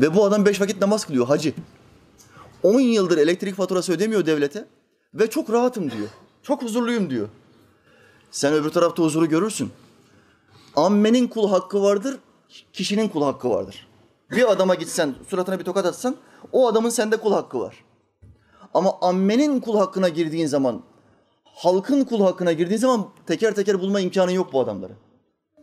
ve bu adam 5 vakit namaz kılıyor hacı. 10 yıldır elektrik faturası ödemiyor devlete ve çok rahatım diyor. Çok huzurluyum diyor. Sen öbür tarafta huzuru görürsün. Ammenin kul hakkı vardır, kişinin kul hakkı vardır. Bir adama gitsen, suratına bir tokat atsan, o adamın sende kul hakkı var. Ama ammenin kul hakkına girdiğin zaman, halkın kul hakkına girdiğin zaman teker teker bulma imkanı yok bu adamları.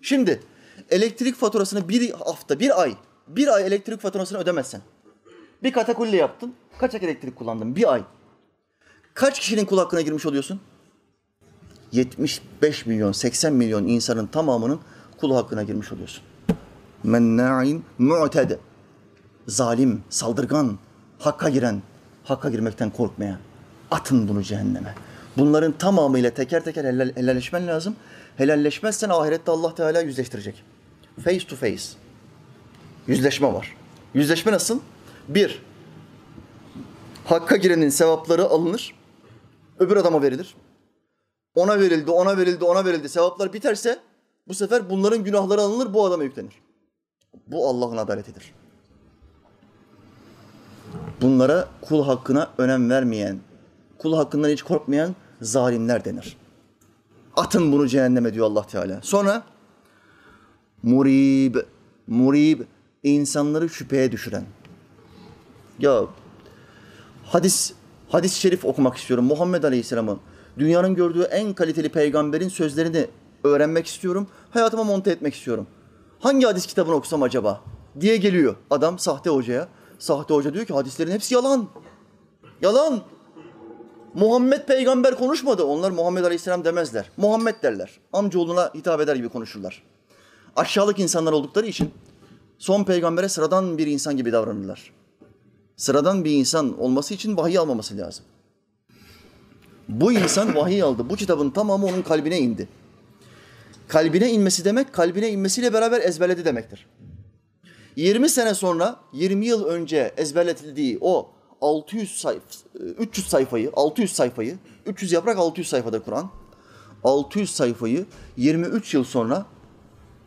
Şimdi elektrik faturasını bir hafta, bir ay, bir ay elektrik faturasını ödemezsen, bir katakulli yaptın, kaç elektrik kullandın? Bir ay. Kaç kişinin kul hakkına girmiş oluyorsun? 75 milyon, 80 milyon insanın tamamının kul hakkına girmiş oluyorsun. Menna'in mu'ted. Zalim, saldırgan, hakka giren, hakka girmekten korkmayan. Atın bunu cehenneme. Bunların tamamıyla teker teker helal, helalleşmen lazım. Helalleşmezsen ahirette Allah Teala yüzleştirecek. Face to face. Yüzleşme var. Yüzleşme nasıl? Bir, hakka girenin sevapları alınır. Öbür adama verilir ona verildi, ona verildi, ona verildi. Sevaplar biterse bu sefer bunların günahları alınır, bu adama yüklenir. Bu Allah'ın adaletidir. Bunlara kul hakkına önem vermeyen, kul hakkından hiç korkmayan zalimler denir. Atın bunu cehenneme diyor Allah Teala. Sonra murib, murib insanları şüpheye düşüren. Ya hadis hadis-i şerif okumak istiyorum. Muhammed Aleyhisselam'ın dünyanın gördüğü en kaliteli peygamberin sözlerini Öğrenmek istiyorum. Hayatıma monte etmek istiyorum. Hangi hadis kitabını okusam acaba? Diye geliyor adam sahte hocaya. Sahte hoca diyor ki hadislerin hepsi yalan. Yalan. Muhammed peygamber konuşmadı. Onlar Muhammed Aleyhisselam demezler. Muhammed derler. Amcaoğluna hitap eder gibi konuşurlar. Aşağılık insanlar oldukları için son peygambere sıradan bir insan gibi davranırlar. Sıradan bir insan olması için vahiy almaması lazım. Bu insan vahiy aldı. Bu kitabın tamamı onun kalbine indi. Kalbine inmesi demek, kalbine inmesiyle beraber ezberledi demektir. 20 sene sonra, 20 yıl önce ezberletildiği o 600 sayf 300 sayfayı, 600 sayfayı, 300 yaprak 600 sayfada Kur'an. 600 sayfayı 23 yıl sonra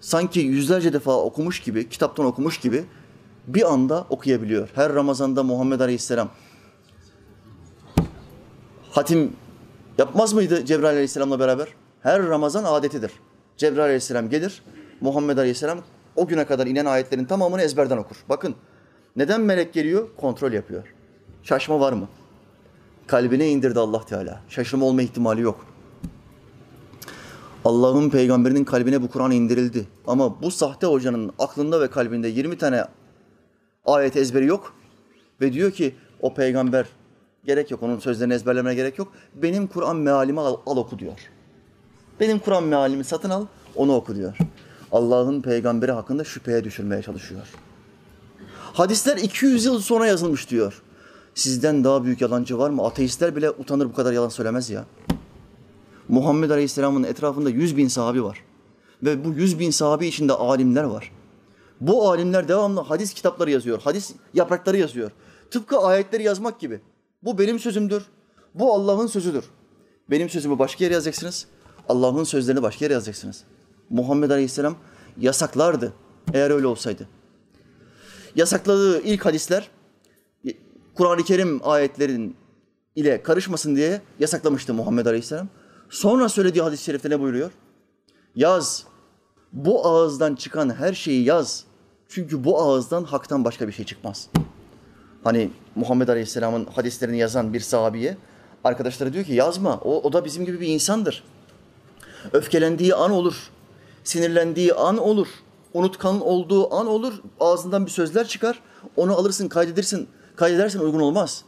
sanki yüzlerce defa okumuş gibi, kitaptan okumuş gibi bir anda okuyabiliyor. Her Ramazan'da Muhammed Aleyhisselam hatim yapmaz mıydı Cebrail Aleyhisselam'la beraber? Her Ramazan adetidir. Cebrail Aleyhisselam gelir, Muhammed Aleyhisselam o güne kadar inen ayetlerin tamamını ezberden okur. Bakın neden melek geliyor? Kontrol yapıyor. Şaşma var mı? Kalbine indirdi Allah Teala. Şaşırma olma ihtimali yok. Allah'ın peygamberinin kalbine bu Kur'an indirildi. Ama bu sahte hocanın aklında ve kalbinde 20 tane ayet ezberi yok. Ve diyor ki o peygamber gerek yok onun sözlerini ezberlemene gerek yok. Benim Kur'an mealimi al, al oku diyor. Benim Kur'an mealimi satın al onu oku diyor. Allah'ın peygamberi hakkında şüpheye düşürmeye çalışıyor. Hadisler 200 yıl sonra yazılmış diyor. Sizden daha büyük yalancı var mı? Ateistler bile utanır bu kadar yalan söylemez ya. Muhammed Aleyhisselam'ın etrafında 100 bin sahabi var. Ve bu 100 bin sahabi içinde alimler var. Bu alimler devamlı hadis kitapları yazıyor. Hadis yaprakları yazıyor. Tıpkı ayetleri yazmak gibi. Bu benim sözümdür. Bu Allah'ın sözüdür. Benim sözümü başka yere yazacaksınız. Allah'ın sözlerini başka yere yazacaksınız. Muhammed Aleyhisselam yasaklardı eğer öyle olsaydı. Yasakladığı ilk hadisler Kur'an-ı Kerim ayetlerin ile karışmasın diye yasaklamıştı Muhammed Aleyhisselam. Sonra söylediği hadis-i şerifte ne buyuruyor? Yaz. Bu ağızdan çıkan her şeyi yaz. Çünkü bu ağızdan haktan başka bir şey çıkmaz. Hani Muhammed Aleyhisselam'ın hadislerini yazan bir sahabiye arkadaşları diyor ki yazma. O, o da bizim gibi bir insandır. Öfkelendiği an olur. Sinirlendiği an olur. Unutkan olduğu an olur. Ağzından bir sözler çıkar. Onu alırsın, kaydedirsin. Kaydedersen uygun olmaz.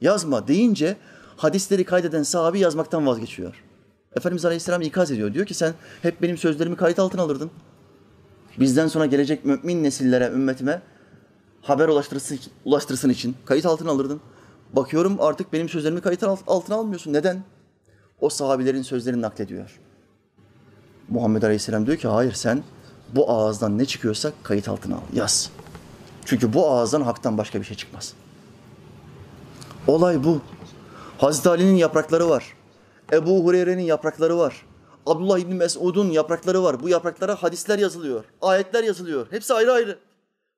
Yazma deyince hadisleri kaydeden sahabi yazmaktan vazgeçiyor. Efendimiz Aleyhisselam ikaz ediyor. Diyor ki sen hep benim sözlerimi kayıt altına alırdın. Bizden sonra gelecek mümin nesillere, ümmetime haber ulaştırsın, ulaştırsın için kayıt altına alırdın. Bakıyorum artık benim sözlerimi kayıt altına almıyorsun. Neden? O sahabilerin sözlerini naklediyor. Muhammed Aleyhisselam diyor ki hayır sen bu ağızdan ne çıkıyorsa kayıt altına al, yaz. Çünkü bu ağızdan haktan başka bir şey çıkmaz. Olay bu. Hazreti Ali'nin yaprakları var. Ebu Hureyre'nin yaprakları var. Abdullah İbni Mesud'un yaprakları var. Bu yapraklara hadisler yazılıyor. Ayetler yazılıyor. Hepsi ayrı ayrı.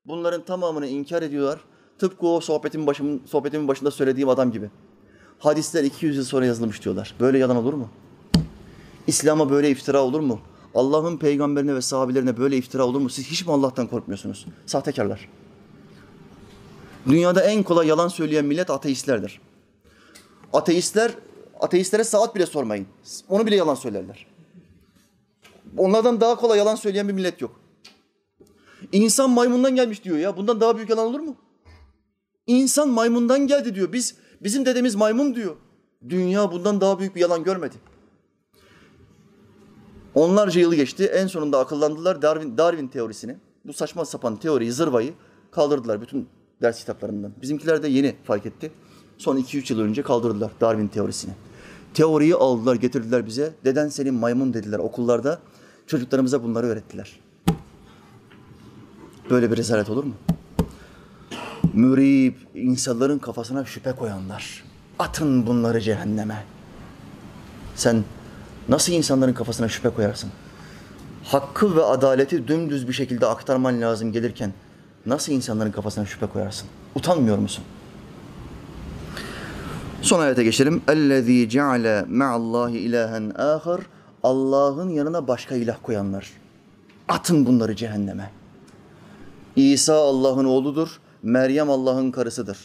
Bunların tamamını inkar ediyorlar. Tıpkı o sohbetin başım, sohbetimin başında söylediğim adam gibi. Hadisler 200 yıl sonra yazılmış diyorlar. Böyle yalan olur mu? İslam'a böyle iftira olur mu? Allah'ın peygamberine ve sahabelerine böyle iftira olur mu? Siz hiç mi Allah'tan korkmuyorsunuz? Sahtekarlar. Dünyada en kolay yalan söyleyen millet ateistlerdir. Ateistler, ateistlere saat bile sormayın. Onu bile yalan söylerler. Onlardan daha kolay yalan söyleyen bir millet yok. İnsan maymundan gelmiş diyor ya. Bundan daha büyük yalan olur mu? İnsan maymundan geldi diyor. Biz bizim dedemiz maymun diyor. Dünya bundan daha büyük bir yalan görmedi. Onlarca yıl geçti. En sonunda akıllandılar Darwin, Darwin teorisini. Bu saçma sapan teoriyi, zırvayı kaldırdılar bütün ders kitaplarından. Bizimkiler de yeni fark etti. Son 2-3 yıl önce kaldırdılar Darwin teorisini. Teoriyi aldılar, getirdiler bize. Deden senin maymun dediler okullarda. Çocuklarımıza bunları öğrettiler. Böyle bir rezalet olur mu? Mürib, insanların kafasına şüphe koyanlar. Atın bunları cehenneme. Sen nasıl insanların kafasına şüphe koyarsın? Hakkı ve adaleti dümdüz bir şekilde aktarman lazım gelirken nasıl insanların kafasına şüphe koyarsın? Utanmıyor musun? Son ayete geçelim. اَلَّذ۪ي جَعَلَ مَعَ اللّٰهِ اِلَٰهًا آخر Allah'ın yanına başka ilah koyanlar. Atın bunları cehenneme. İsa Allah'ın oğludur, Meryem Allah'ın karısıdır.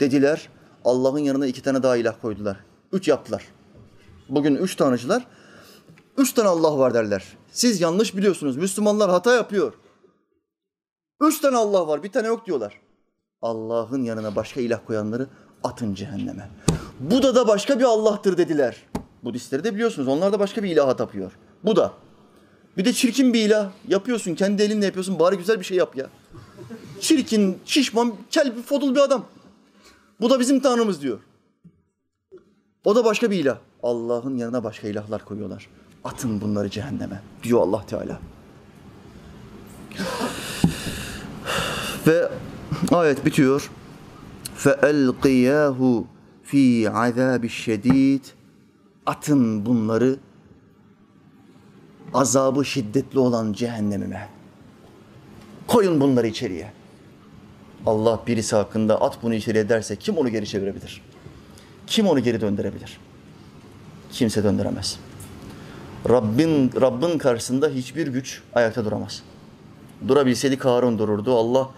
Dediler, Allah'ın yanına iki tane daha ilah koydular. Üç yaptılar. Bugün üç tanrıcılar Üç tane Allah var derler. Siz yanlış biliyorsunuz. Müslümanlar hata yapıyor. Üç tane Allah var, bir tane yok diyorlar. Allah'ın yanına başka ilah koyanları atın cehenneme. Bu da da başka bir Allah'tır dediler. Budistleri de biliyorsunuz. Onlar da başka bir ilaha tapıyor. Bu da. Bir de çirkin bir ilah. Yapıyorsun, kendi elinle yapıyorsun. Bari güzel bir şey yap ya. Çirkin, şişman, kel bir fodul bir adam. Bu da bizim tanrımız diyor. O da başka bir ilah. Allah'ın yanına başka ilahlar koyuyorlar. Atın bunları cehenneme diyor Allah Teala. Ve ayet bitiyor. فَاَلْقِيَاهُ fi azabi şedid. Atın bunları azabı şiddetli olan cehennemime. Koyun bunları içeriye. Allah birisi hakkında at bunu içeriye derse kim onu geri çevirebilir? Kim onu geri döndürebilir? Kimse döndüremez. Rabbin Rabbin karşısında hiçbir güç ayakta duramaz. Durabilseydi Karun dururdu. Allah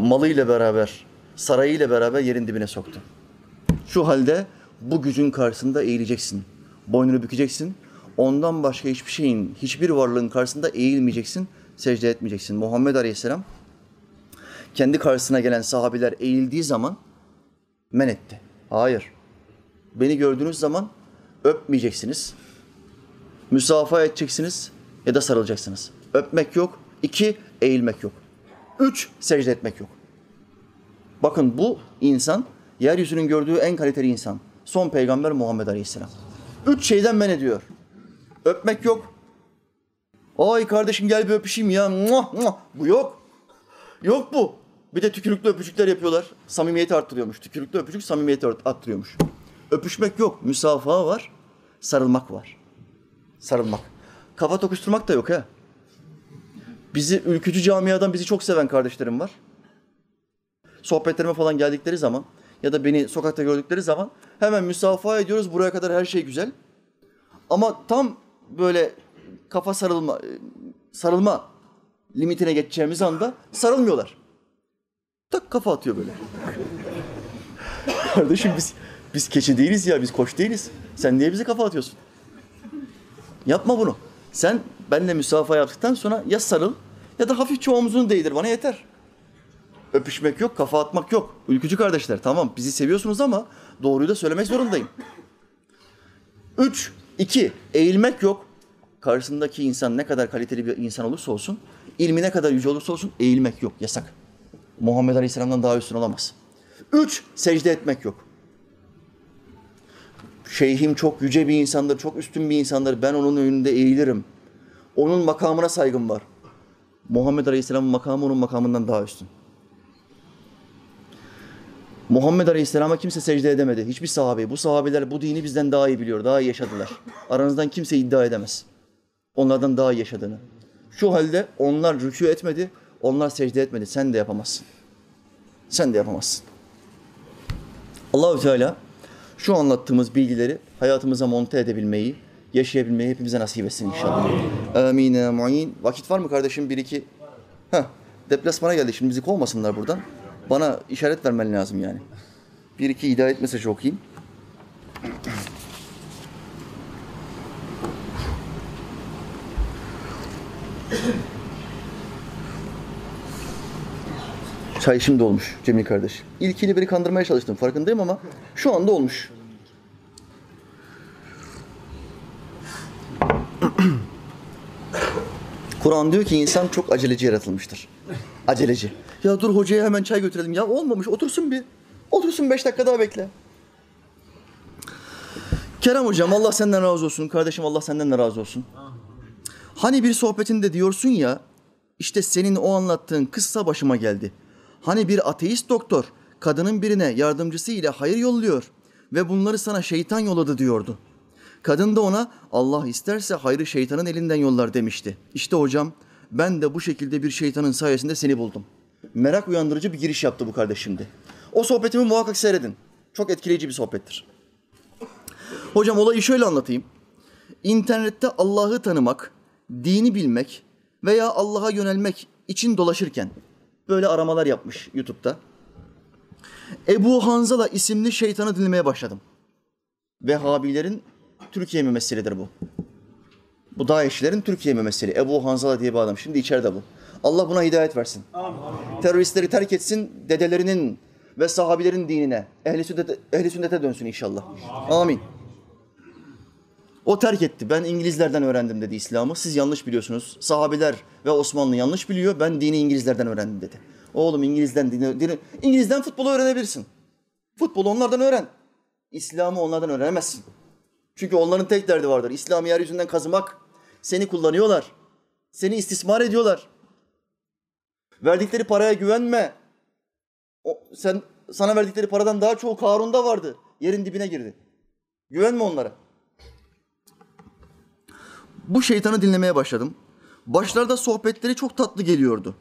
malıyla beraber, sarayıyla beraber yerin dibine soktu. Şu halde bu gücün karşısında eğileceksin. Boynunu bükeceksin. Ondan başka hiçbir şeyin, hiçbir varlığın karşısında eğilmeyeceksin, secde etmeyeceksin. Muhammed Aleyhisselam kendi karşısına gelen sahabiler eğildiği zaman men etti. Hayır. Beni gördüğünüz zaman öpmeyeceksiniz. Müsafaha edeceksiniz ya da sarılacaksınız. Öpmek yok. İki, eğilmek yok. Üç, secde etmek yok. Bakın bu insan, yeryüzünün gördüğü en kaliteli insan. Son peygamber Muhammed Aleyhisselam. Üç şeyden men ediyor. Öpmek yok. Ay kardeşim gel bir öpüşeyim ya. Muah, muah. Bu yok. Yok bu. Bir de tükürüklü öpücükler yapıyorlar. Samimiyeti arttırıyormuş. Tükürüklü öpücük samimiyeti art- arttırıyormuş. Öpüşmek yok. Müsafaha var. Sarılmak var. Sarılmak. Kafa tokuşturmak da yok ha. Bizi ülkücü camiadan bizi çok seven kardeşlerim var. Sohbetlerime falan geldikleri zaman ya da beni sokakta gördükleri zaman hemen müsafaha ediyoruz. Buraya kadar her şey güzel. Ama tam böyle kafa sarılma sarılma limitine geçeceğimiz anda sarılmıyorlar. Tak kafa atıyor böyle. Kardeşim biz biz keçi değiliz ya, biz koç değiliz. Sen niye bize kafa atıyorsun? Yapma bunu. Sen benimle müsafaha yaptıktan sonra ya sarıl ya da hafifçe omzunu değdir bana yeter. Öpüşmek yok, kafa atmak yok. Ülkücü kardeşler tamam bizi seviyorsunuz ama doğruyu da söylemek zorundayım. Üç, iki, eğilmek yok. Karşısındaki insan ne kadar kaliteli bir insan olursa olsun, ilmi ne kadar yüce olursa olsun eğilmek yok, yasak. Muhammed Aleyhisselam'dan daha üstün olamaz. Üç, secde etmek yok. Şeyhim çok yüce bir insandır, çok üstün bir insandır. Ben onun önünde eğilirim. Onun makamına saygım var. Muhammed Aleyhisselam'ın makamı onun makamından daha üstün. Muhammed Aleyhisselam'a kimse secde edemedi. Hiçbir sahabe. Bu sahabeler bu dini bizden daha iyi biliyor. Daha iyi yaşadılar. Aranızdan kimse iddia edemez. Onlardan daha iyi yaşadığını. Şu halde onlar rükû etmedi. Onlar secde etmedi. Sen de yapamazsın. Sen de yapamazsın. Allahü Teala şu anlattığımız bilgileri hayatımıza monte edebilmeyi, yaşayabilmeyi hepimize nasip etsin inşallah. Amin. ya mu'in. Vakit var mı kardeşim? Bir iki. Heh, deplasmana geldi. Şimdi bizi kovmasınlar buradan. Bana işaret vermen lazım yani. Bir iki hidayet mesajı okuyayım. Çay şimdi olmuş Cemil kardeş. İlkiyle beni kandırmaya çalıştım farkındayım ama şu anda olmuş. Kur'an diyor ki insan çok aceleci yaratılmıştır. Aceleci. Ya dur hocaya hemen çay götürelim. Ya olmamış otursun bir. Otursun beş dakika daha bekle. Kerem hocam Allah senden razı olsun. Kardeşim Allah senden de razı olsun. Hani bir sohbetinde diyorsun ya işte senin o anlattığın kıssa başıma geldi. Hani bir ateist doktor kadının birine yardımcısı ile hayır yolluyor ve bunları sana şeytan yolladı diyordu. Kadın da ona Allah isterse hayrı şeytanın elinden yollar demişti. İşte hocam ben de bu şekilde bir şeytanın sayesinde seni buldum. Merak uyandırıcı bir giriş yaptı bu kardeş şimdi. O sohbetimi muhakkak seyredin. Çok etkileyici bir sohbettir. Hocam olayı şöyle anlatayım. İnternette Allah'ı tanımak, dini bilmek veya Allah'a yönelmek için dolaşırken böyle aramalar yapmış YouTube'da. Ebu Hanzala isimli şeytanı dinlemeye başladım. Vehhabilerin Türkiye mümessilidir bu. Bu Daesh'lerin Türkiye memesili. Ebu Hanzala diye bir adam. Şimdi içeride bu. Allah buna hidayet versin. Teröristleri terk etsin, dedelerinin ve sahabilerin dinine, ehli sünnete, ehli sünnete dönsün inşallah. Amin. O terk etti. Ben İngilizlerden öğrendim dedi İslam'ı. Siz yanlış biliyorsunuz. Sahabiler ve Osmanlı yanlış biliyor. Ben dini İngilizlerden öğrendim dedi. Oğlum İngilizden dini, dini İngilizden futbolu öğrenebilirsin. Futbolu onlardan öğren. İslam'ı onlardan öğrenemezsin. Çünkü onların tek derdi vardır. İslam'ı yeryüzünden kazımak. Seni kullanıyorlar. Seni istismar ediyorlar. Verdikleri paraya güvenme. O, sen sana verdikleri paradan daha çoğu Karun'da vardı. Yerin dibine girdi. Güvenme onlara. Bu şeytanı dinlemeye başladım. Başlarda sohbetleri çok tatlı geliyordu.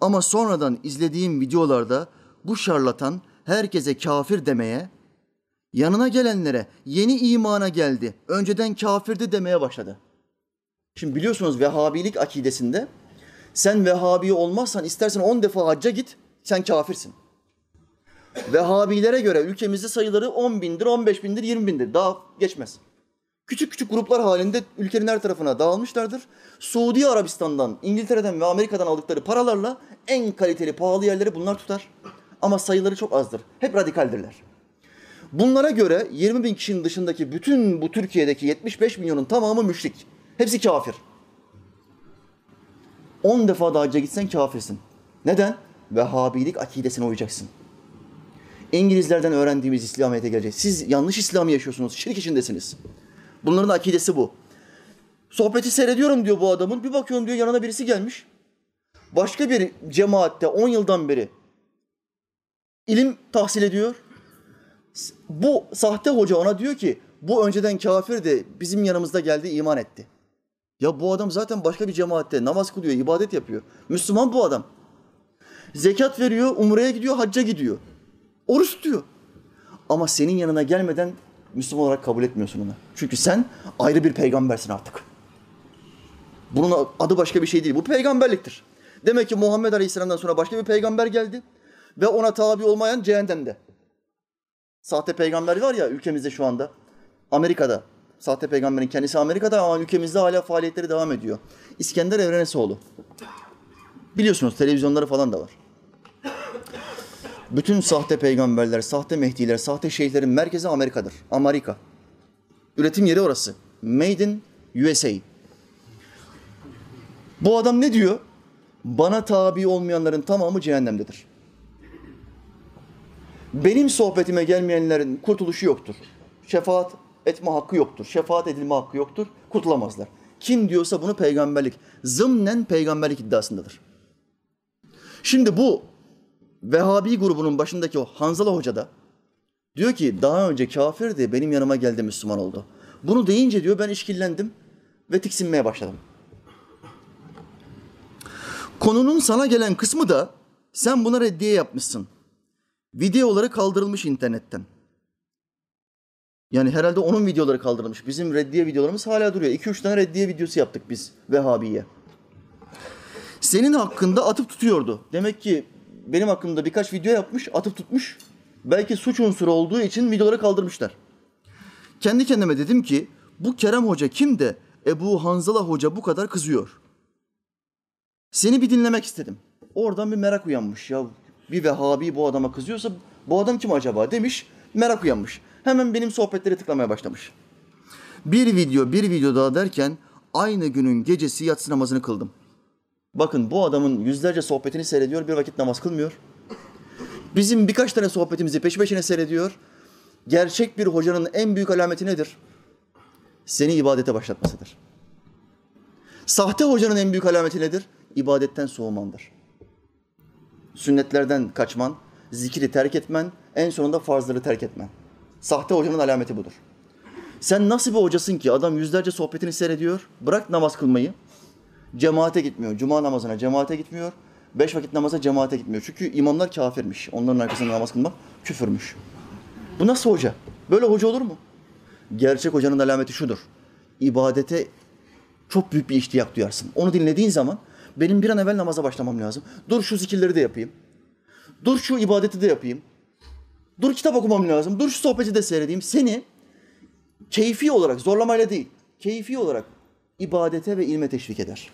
Ama sonradan izlediğim videolarda bu şarlatan herkese kafir demeye, yanına gelenlere yeni imana geldi, önceden kafirdi demeye başladı. Şimdi biliyorsunuz Vehhabilik akidesinde sen Vehhabi olmazsan istersen 10 defa hacca git, sen kafirsin. Vehhabilere göre ülkemizde sayıları 10 bindir, 15 bindir, 20 bindir. Daha geçmez. Küçük küçük gruplar halinde ülkenin her tarafına dağılmışlardır. Suudi Arabistan'dan, İngiltere'den ve Amerika'dan aldıkları paralarla en kaliteli, pahalı yerleri bunlar tutar. Ama sayıları çok azdır. Hep radikaldirler. Bunlara göre 20 bin kişinin dışındaki bütün bu Türkiye'deki 75 milyonun tamamı müşrik. Hepsi kafir. 10 defa daha hacca gitsen kafirsin. Neden? Vehhabilik akidesine uyacaksın. İngilizlerden öğrendiğimiz İslamiyet'e geleceğiz. Siz yanlış İslam'ı yaşıyorsunuz, şirk içindesiniz. Bunların akidesi bu. Sohbeti seyrediyorum diyor bu adamın. Bir bakıyorum diyor yanına birisi gelmiş. Başka bir cemaatte 10 yıldan beri ilim tahsil ediyor. Bu sahte hoca ona diyor ki bu önceden kafirdi bizim yanımızda geldi iman etti. Ya bu adam zaten başka bir cemaatte namaz kılıyor, ibadet yapıyor. Müslüman bu adam. Zekat veriyor, umreye gidiyor, hacca gidiyor. Oruç tutuyor. Ama senin yanına gelmeden Müslüman olarak kabul etmiyorsun onu. Çünkü sen ayrı bir peygambersin artık. Bunun adı başka bir şey değil. Bu peygamberliktir. Demek ki Muhammed Aleyhisselam'dan sonra başka bir peygamber geldi ve ona tabi olmayan cehennemde. Sahte peygamber var ya ülkemizde şu anda. Amerika'da. Sahte peygamberin kendisi Amerika'da ama ülkemizde hala faaliyetleri devam ediyor. İskender Evrenesoğlu. Biliyorsunuz televizyonları falan da var. Bütün sahte peygamberler, sahte mehdiler, sahte şeyhlerin merkezi Amerika'dır. Amerika. Üretim yeri orası. Made in USA. Bu adam ne diyor? Bana tabi olmayanların tamamı cehennemdedir. Benim sohbetime gelmeyenlerin kurtuluşu yoktur. Şefaat etme hakkı yoktur. Şefaat edilme hakkı yoktur. Kurtulamazlar. Kim diyorsa bunu peygamberlik, zımnen peygamberlik iddiasındadır. Şimdi bu Vehhabi grubunun başındaki o Hanzala Hoca da diyor ki daha önce kafirdi benim yanıma geldi Müslüman oldu. Bunu deyince diyor ben işkillendim ve tiksinmeye başladım. Konunun sana gelen kısmı da sen buna reddiye yapmışsın. Videoları kaldırılmış internetten. Yani herhalde onun videoları kaldırılmış. Bizim reddiye videolarımız hala duruyor. 2-3 tane reddiye videosu yaptık biz Vehhabi'ye. Senin hakkında atıp tutuyordu. Demek ki benim hakkımda birkaç video yapmış, atıp tutmuş. Belki suç unsuru olduğu için videoları kaldırmışlar. Kendi kendime dedim ki bu Kerem Hoca kim de Ebu Hanzala Hoca bu kadar kızıyor. Seni bir dinlemek istedim. Oradan bir merak uyanmış ya. Bir Vehhabi bu adama kızıyorsa bu adam kim acaba demiş. Merak uyanmış. Hemen benim sohbetleri tıklamaya başlamış. Bir video bir video daha derken aynı günün gecesi yatsı namazını kıldım. Bakın bu adamın yüzlerce sohbetini seyrediyor, bir vakit namaz kılmıyor. Bizim birkaç tane sohbetimizi peş peşine seyrediyor. Gerçek bir hocanın en büyük alameti nedir? Seni ibadete başlatmasıdır. Sahte hocanın en büyük alameti nedir? İbadetten soğumandır. Sünnetlerden kaçman, zikri terk etmen, en sonunda farzları terk etmen. Sahte hocanın alameti budur. Sen nasıl bir hocasın ki adam yüzlerce sohbetini seyrediyor, bırak namaz kılmayı, Cemaate gitmiyor. Cuma namazına cemaate gitmiyor. Beş vakit namaza cemaate gitmiyor. Çünkü imamlar kafirmiş. Onların arkasında namaz kılmak küfürmüş. Bu nasıl hoca? Böyle hoca olur mu? Gerçek hocanın alameti şudur. İbadete çok büyük bir iştiyak duyarsın. Onu dinlediğin zaman benim bir an evvel namaza başlamam lazım. Dur şu zikirleri de yapayım. Dur şu ibadeti de yapayım. Dur kitap okumam lazım. Dur şu sohbeti de seyredeyim. Seni keyfi olarak, zorlamayla değil, keyfi olarak ibadete ve ilme teşvik eder.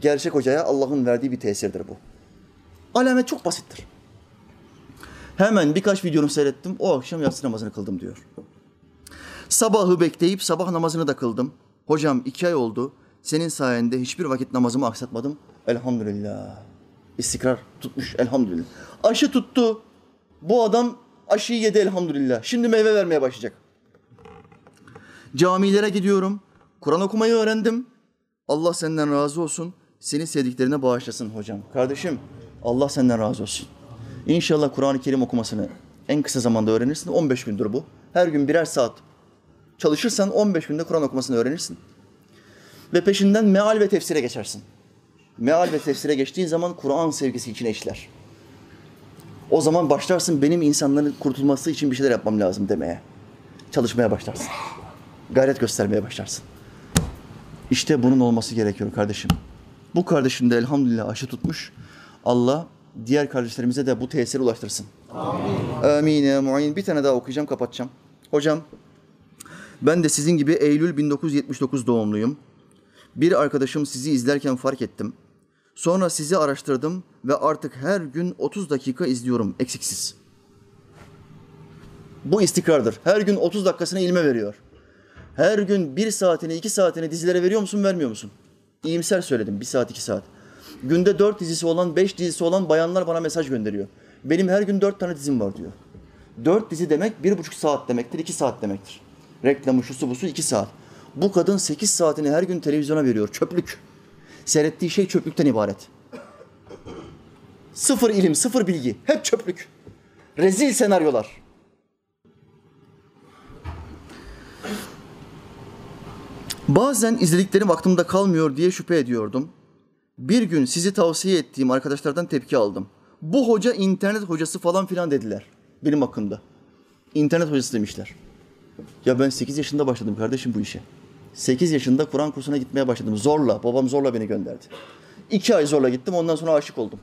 Gerçek hocaya Allah'ın verdiği bir tesirdir bu. Alamet çok basittir. Hemen birkaç videonu seyrettim. O akşam yatsı namazını kıldım diyor. Sabahı bekleyip sabah namazını da kıldım. Hocam iki ay oldu. Senin sayende hiçbir vakit namazımı aksatmadım. Elhamdülillah. İstikrar tutmuş elhamdülillah. Aşı tuttu. Bu adam aşıyı yedi elhamdülillah. Şimdi meyve vermeye başlayacak. Camilere gidiyorum. Kur'an okumayı öğrendim. Allah senden razı olsun. Seni sevdiklerine bağışlasın hocam. Kardeşim Allah senden razı olsun. İnşallah Kur'an-ı Kerim okumasını en kısa zamanda öğrenirsin. 15 gündür bu. Her gün birer saat çalışırsan 15 günde Kur'an okumasını öğrenirsin. Ve peşinden meal ve tefsire geçersin. Meal ve tefsire geçtiğin zaman Kur'an sevgisi içine işler. O zaman başlarsın benim insanların kurtulması için bir şeyler yapmam lazım demeye. Çalışmaya başlarsın. Gayret göstermeye başlarsın. İşte bunun olması gerekiyor kardeşim. Bu kardeşim de elhamdülillah aşı tutmuş. Allah diğer kardeşlerimize de bu tesiri ulaştırsın. Amin. Amin muin. Bir tane daha okuyacağım, kapatacağım. Hocam, ben de sizin gibi Eylül 1979 doğumluyum. Bir arkadaşım sizi izlerken fark ettim. Sonra sizi araştırdım ve artık her gün 30 dakika izliyorum eksiksiz. Bu istikrardır. Her gün 30 dakikasını ilme veriyor. Her gün bir saatini, iki saatini dizilere veriyor musun, vermiyor musun? İyimser söyledim, bir saat, iki saat. Günde dört dizisi olan, beş dizisi olan bayanlar bana mesaj gönderiyor. Benim her gün dört tane dizim var diyor. Dört dizi demek bir buçuk saat demektir, iki saat demektir. Reklamı, şusu busu iki saat. Bu kadın sekiz saatini her gün televizyona veriyor, çöplük. Seyrettiği şey çöplükten ibaret. Sıfır ilim, sıfır bilgi, hep çöplük. Rezil senaryolar. Bazen izlediklerim aklımda kalmıyor diye şüphe ediyordum. Bir gün sizi tavsiye ettiğim arkadaşlardan tepki aldım. Bu hoca internet hocası falan filan dediler benim hakkımda. İnternet hocası demişler. Ya ben 8 yaşında başladım kardeşim bu işe. 8 yaşında Kur'an kursuna gitmeye başladım. Zorla, babam zorla beni gönderdi. 2 ay zorla gittim ondan sonra aşık oldum.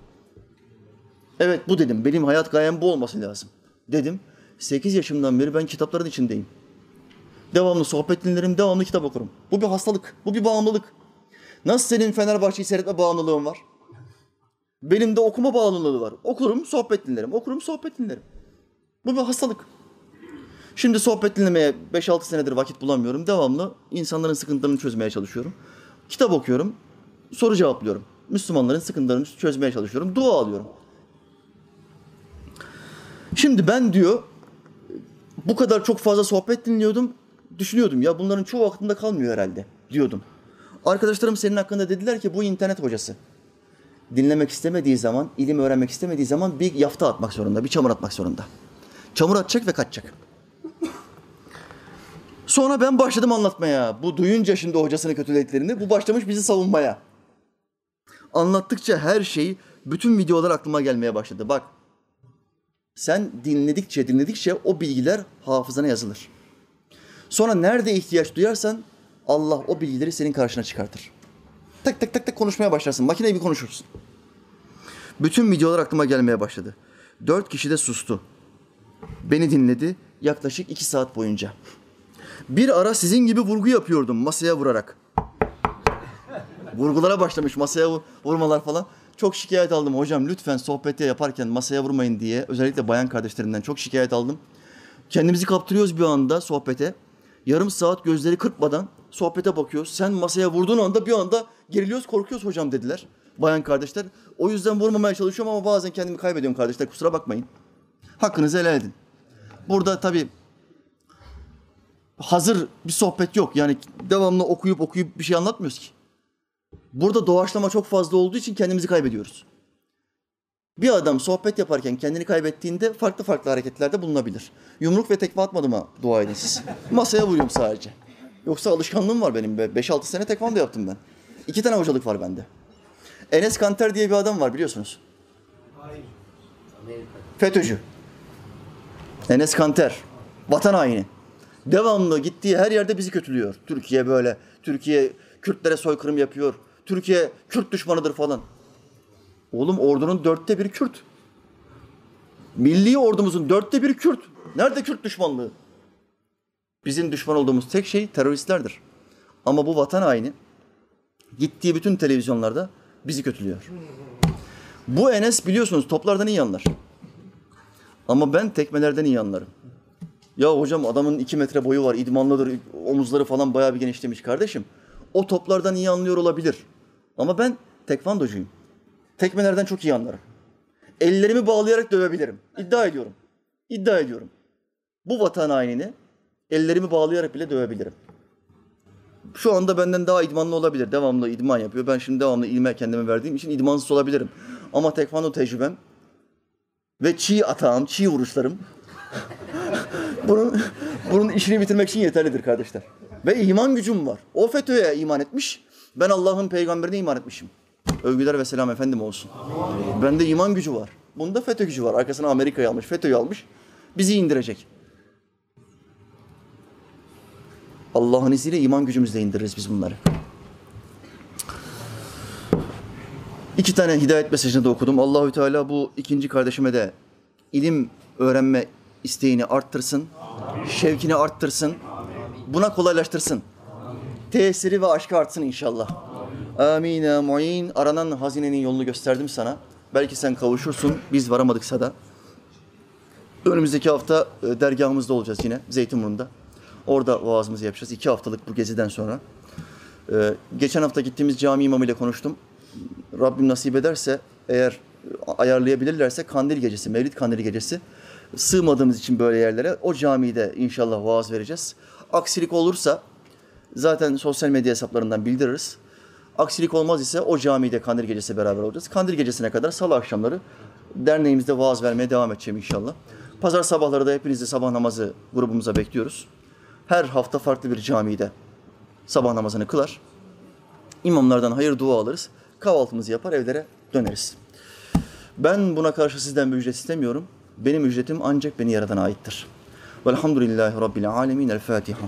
Evet bu dedim. Benim hayat gayem bu olması lazım. Dedim. 8 yaşımdan beri ben kitapların içindeyim. Devamlı sohbet dinlerim, devamlı kitap okurum. Bu bir hastalık, bu bir bağımlılık. Nasıl senin Fenerbahçe'yi seyretme bağımlılığın var? Benim de okuma bağımlılığı var. Okurum, sohbet dinlerim. Okurum, sohbet dinlerim. Bu bir hastalık. Şimdi sohbet dinlemeye 5-6 senedir vakit bulamıyorum. Devamlı insanların sıkıntılarını çözmeye çalışıyorum. Kitap okuyorum, soru cevaplıyorum. Müslümanların sıkıntılarını çözmeye çalışıyorum. Dua alıyorum. Şimdi ben diyor bu kadar çok fazla sohbet dinliyordum. Düşünüyordum ya bunların çoğu aklımda kalmıyor herhalde diyordum. Arkadaşlarım senin hakkında dediler ki bu internet hocası. Dinlemek istemediği zaman, ilim öğrenmek istemediği zaman bir yafta atmak zorunda, bir çamur atmak zorunda. Çamur atacak ve kaçacak. Sonra ben başladım anlatmaya. Bu duyunca şimdi hocasını kötülediklerini, bu başlamış bizi savunmaya. Anlattıkça her şey, bütün videolar aklıma gelmeye başladı. Bak, sen dinledikçe dinledikçe o bilgiler hafızana yazılır. Sonra nerede ihtiyaç duyarsan Allah o bilgileri senin karşına çıkartır. Tak tak tak tak konuşmaya başlarsın. Makine gibi konuşursun. Bütün videolar aklıma gelmeye başladı. Dört kişi de sustu. Beni dinledi yaklaşık iki saat boyunca. Bir ara sizin gibi vurgu yapıyordum masaya vurarak. Vurgulara başlamış masaya vur- vurmalar falan. Çok şikayet aldım hocam lütfen sohbette yaparken masaya vurmayın diye. Özellikle bayan kardeşlerimden çok şikayet aldım. Kendimizi kaptırıyoruz bir anda sohbete. Yarım saat gözleri kırpmadan sohbete bakıyoruz. Sen masaya vurduğun anda bir anda geriliyoruz, korkuyoruz hocam dediler. Bayan kardeşler. O yüzden vurmamaya çalışıyorum ama bazen kendimi kaybediyorum kardeşler. Kusura bakmayın. Hakkınızı helal edin. Burada tabii hazır bir sohbet yok. Yani devamlı okuyup okuyup bir şey anlatmıyoruz ki. Burada doğaçlama çok fazla olduğu için kendimizi kaybediyoruz. Bir adam sohbet yaparken kendini kaybettiğinde farklı farklı hareketlerde bulunabilir. Yumruk ve tekme atmadım ha dua edin siz. Masaya vuruyorum sadece. Yoksa alışkanlığım var benim. 5-6 sene tekvando yaptım ben. İki tane hocalık var bende. Enes Kanter diye bir adam var biliyorsunuz. FETÖ'cü. Enes Kanter. Vatan haini. Devamlı gittiği her yerde bizi kötülüyor. Türkiye böyle. Türkiye Kürtlere soykırım yapıyor. Türkiye Kürt düşmanıdır falan. Oğlum ordunun dörtte biri Kürt. Milli ordumuzun dörtte biri Kürt. Nerede Kürt düşmanlığı? Bizim düşman olduğumuz tek şey teröristlerdir. Ama bu vatan haini Gittiği bütün televizyonlarda bizi kötülüyor. Bu Enes biliyorsunuz toplardan iyi anlar. Ama ben tekmelerden iyi anlarım. Ya hocam adamın iki metre boyu var, idmanlıdır, omuzları falan bayağı bir genişlemiş kardeşim. O toplardan iyi anlıyor olabilir. Ama ben tekvandocuyum. Tekmelerden çok iyi anlarım. Ellerimi bağlayarak dövebilirim. İddia ediyorum. İddia ediyorum. Bu vatan hainini ellerimi bağlayarak bile dövebilirim. Şu anda benden daha idmanlı olabilir. Devamlı idman yapıyor. Ben şimdi devamlı ilme kendime verdiğim için idmansız olabilirim. Ama tekvando tecrübem ve çiğ atağım, çiğ vuruşlarım bunun, bunun işini bitirmek için yeterlidir kardeşler. Ve iman gücüm var. O FETÖ'ye iman etmiş. Ben Allah'ın peygamberine iman etmişim. Övgüler ve selam efendim olsun. Bende iman gücü var. Bunda FETÖ gücü var. Arkasına Amerika'yı almış, FETÖ'yü almış. Bizi indirecek. Allah'ın izniyle iman gücümüzle indiririz biz bunları. İki tane hidayet mesajını da okudum. Allahü Teala bu ikinci kardeşime de ilim öğrenme isteğini arttırsın. Şevkini arttırsın. Buna kolaylaştırsın. Tesiri ve aşkı artsın inşallah. Amin. muin. Aranan hazinenin yolunu gösterdim sana. Belki sen kavuşursun. Biz varamadıksa da. Önümüzdeki hafta e, dergahımızda olacağız yine Zeytinburnu'nda. Orada vaazımızı yapacağız. İki haftalık bu geziden sonra. E, geçen hafta gittiğimiz cami imamıyla konuştum. Rabbim nasip ederse eğer e, ayarlayabilirlerse kandil gecesi, Mevlid kandili gecesi sığmadığımız için böyle yerlere o camide inşallah vaaz vereceğiz. Aksilik olursa zaten sosyal medya hesaplarından bildiririz. Aksilik olmaz ise o camide kandil gecesi beraber olacağız. Kandil gecesine kadar salı akşamları derneğimizde vaaz vermeye devam edeceğim inşallah. Pazar sabahları da hepinizi sabah namazı grubumuza bekliyoruz. Her hafta farklı bir camide sabah namazını kılar. İmamlardan hayır dua alırız. Kahvaltımızı yapar evlere döneriz. Ben buna karşı sizden bir ücret istemiyorum. Benim ücretim ancak beni yaradan aittir. Velhamdülillahi Rabbil alemin. El Fatiha.